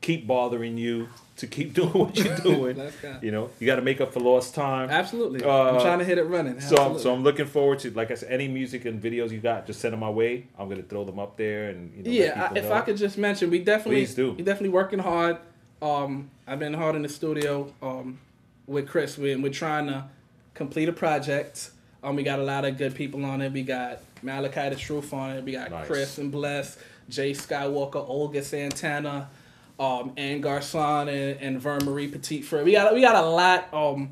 keep bothering you to keep doing what you're doing. You know, you got to make up for lost time. Absolutely. Uh, I'm trying to hit it running. So, I'm, Absolutely. so I'm looking forward to, like I said, any music and videos you got, just send them my way. I'm gonna throw them up there, and you know, yeah, I, if know. I could just mention, we definitely, Please do. we definitely working hard. Um, I've been hard in the studio um, with Chris. We, we're trying to complete a project. Um, we got a lot of good people on it. We got Malachi the Truth on it. We got Nice. Chris and Bless, Jay Skywalker, Olga Santana, um, Ann Garson, and, and Vern Marie Petit Frere. We got we got a lot. Um,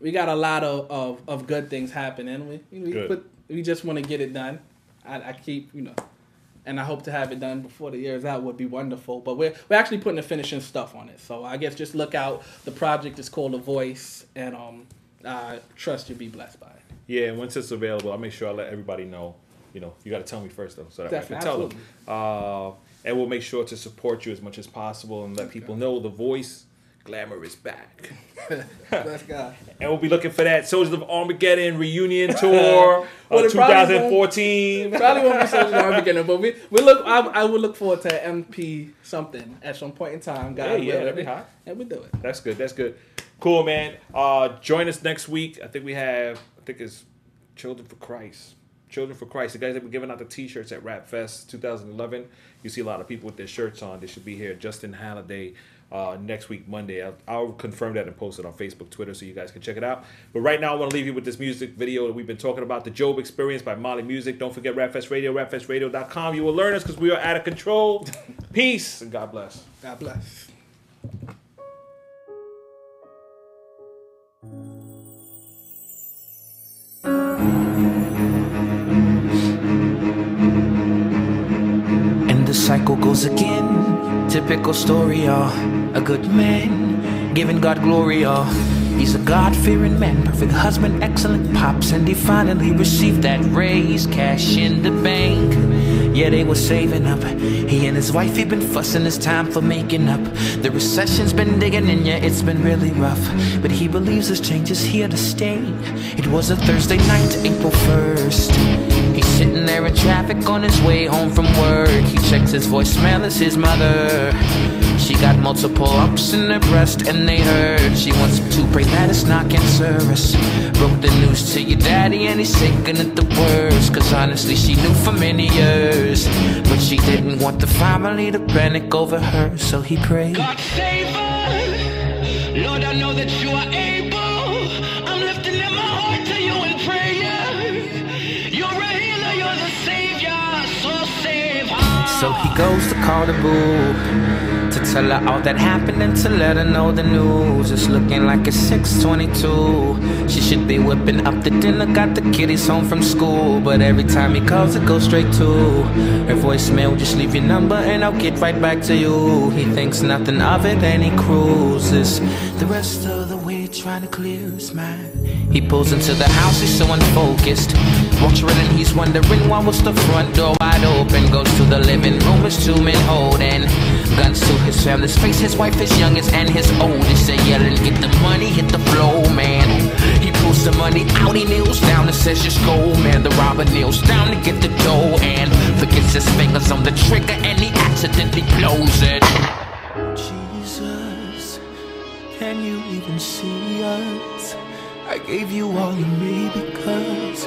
we got a lot of, of, of good things happening. We we, Good. but we just want to get it done. I, I keep you know and I hope to have it done before the year is out would be wonderful. But we're we're actually putting the finishing stuff on it, so I guess just look out. The project is called The Voice, and um, I trust you'll be blessed by it. Yeah, and once it's available, I'll make sure I let everybody know. You know, you got to tell me first though, so that I can Definitely, tell them. Uh, and we'll make sure to support you as much as possible and let people know the voice glamour is back. Bless God. And we'll be looking for that Soldiers of Armageddon reunion tour Well, it probably won't- 2014. Probably won't be so hard beginning, but we we look. I, I would look forward to MP something at some point in time. God Yeah, yeah, that'd be hot. and we do it. That's good. That's good. Cool, man. Uh, join us next week. I think we have. I think it's Children for Christ. Children for Christ. The guys that were giving out the T-shirts at Rap Fest 2011. You see a lot of people with their shirts on. They should be here. Justin Halliday. Uh, next week, Monday. I'll, I'll confirm that and post it on Facebook, Twitter, so you guys can check it out. But right now, I want to leave you with this music video that we've been talking about, the Job Experience by Mali Music. Don't forget Rapfest Radio, rapfestradio.com. You will learn us because we are out of control. Peace and God bless. God bless. And the cycle goes again. Typical story, y'all. A good man, giving God glory, y'all. He's a God fearing man, perfect husband, excellent pops, and he finally received that raise, cash in the bank. Yeah, they were saving up. He and his wife, he been fussing. It's time for making up. The recession's been digging in, yeah, it's been really rough. But he believes this change is here to stay. It was a Thursday night, April 1st. He's sitting there in traffic on his way home from work. He checks his voicemail, it's his mother. She got multiple ups in her breast, and they hurt. She wants to pray that it's not cancerous. Broke the news to your daddy, and he's taking it the worst. Cause honestly, she knew for many years. But she didn't want the family to panic over her, so he prayed. God save us. Lord, I know that you are able. I'm lifting up my heart to you in prayer. You're a healer, you're the savior, so save us. So he goes to call the boo to tell her all that happened and to let her know the news. It's looking like it's 6:22. She should be whipping up the dinner, got the kiddies home from school. But every time he calls, it goes straight to her voicemail. Just leave your number and I'll get right back to you. He thinks nothing of it and he cruises the rest of the way trying to clear his mind. He pulls into the house, he's so unfocused. He's wondering why was the front door wide open. Goes to the living room, there's two men holding guns to his family's face. His wife, his youngest, and his oldest. They yelling, "Get the money, hit the flow, man." He pulls the money out, he kneels down and says, "Just go, man." The robber kneels down to get the dough and forgets his fingers on the trigger, and he accidentally blows it. Jesus, can you even see us? I gave you all of me because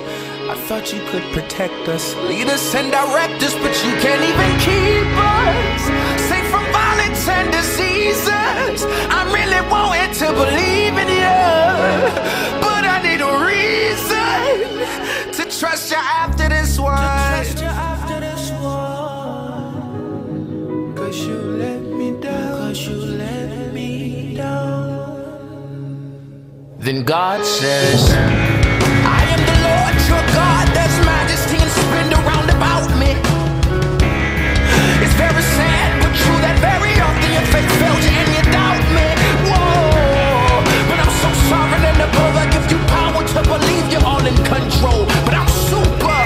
thought you could protect us, lead us and direct us, but you can't even keep us safe from violence and diseases. I'm really wanting to believe in you, but I need a reason to trust you after this one. Trust you after this one. Cause you let me down. Cause you let me down. Then God says, majesty and splendor round about me. It's very sad, but true that very often your faith fails you and you doubt me. Whoa, but I'm so sovereign and above, I give you power to believe you're all in control. But I'm super,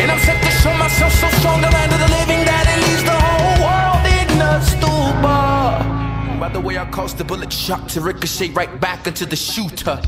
and I'm set to show myself so strong, the land of the living that it leaves the whole world in a stupor. By the way, I caused the bullet shot to ricochet right back into the shooter.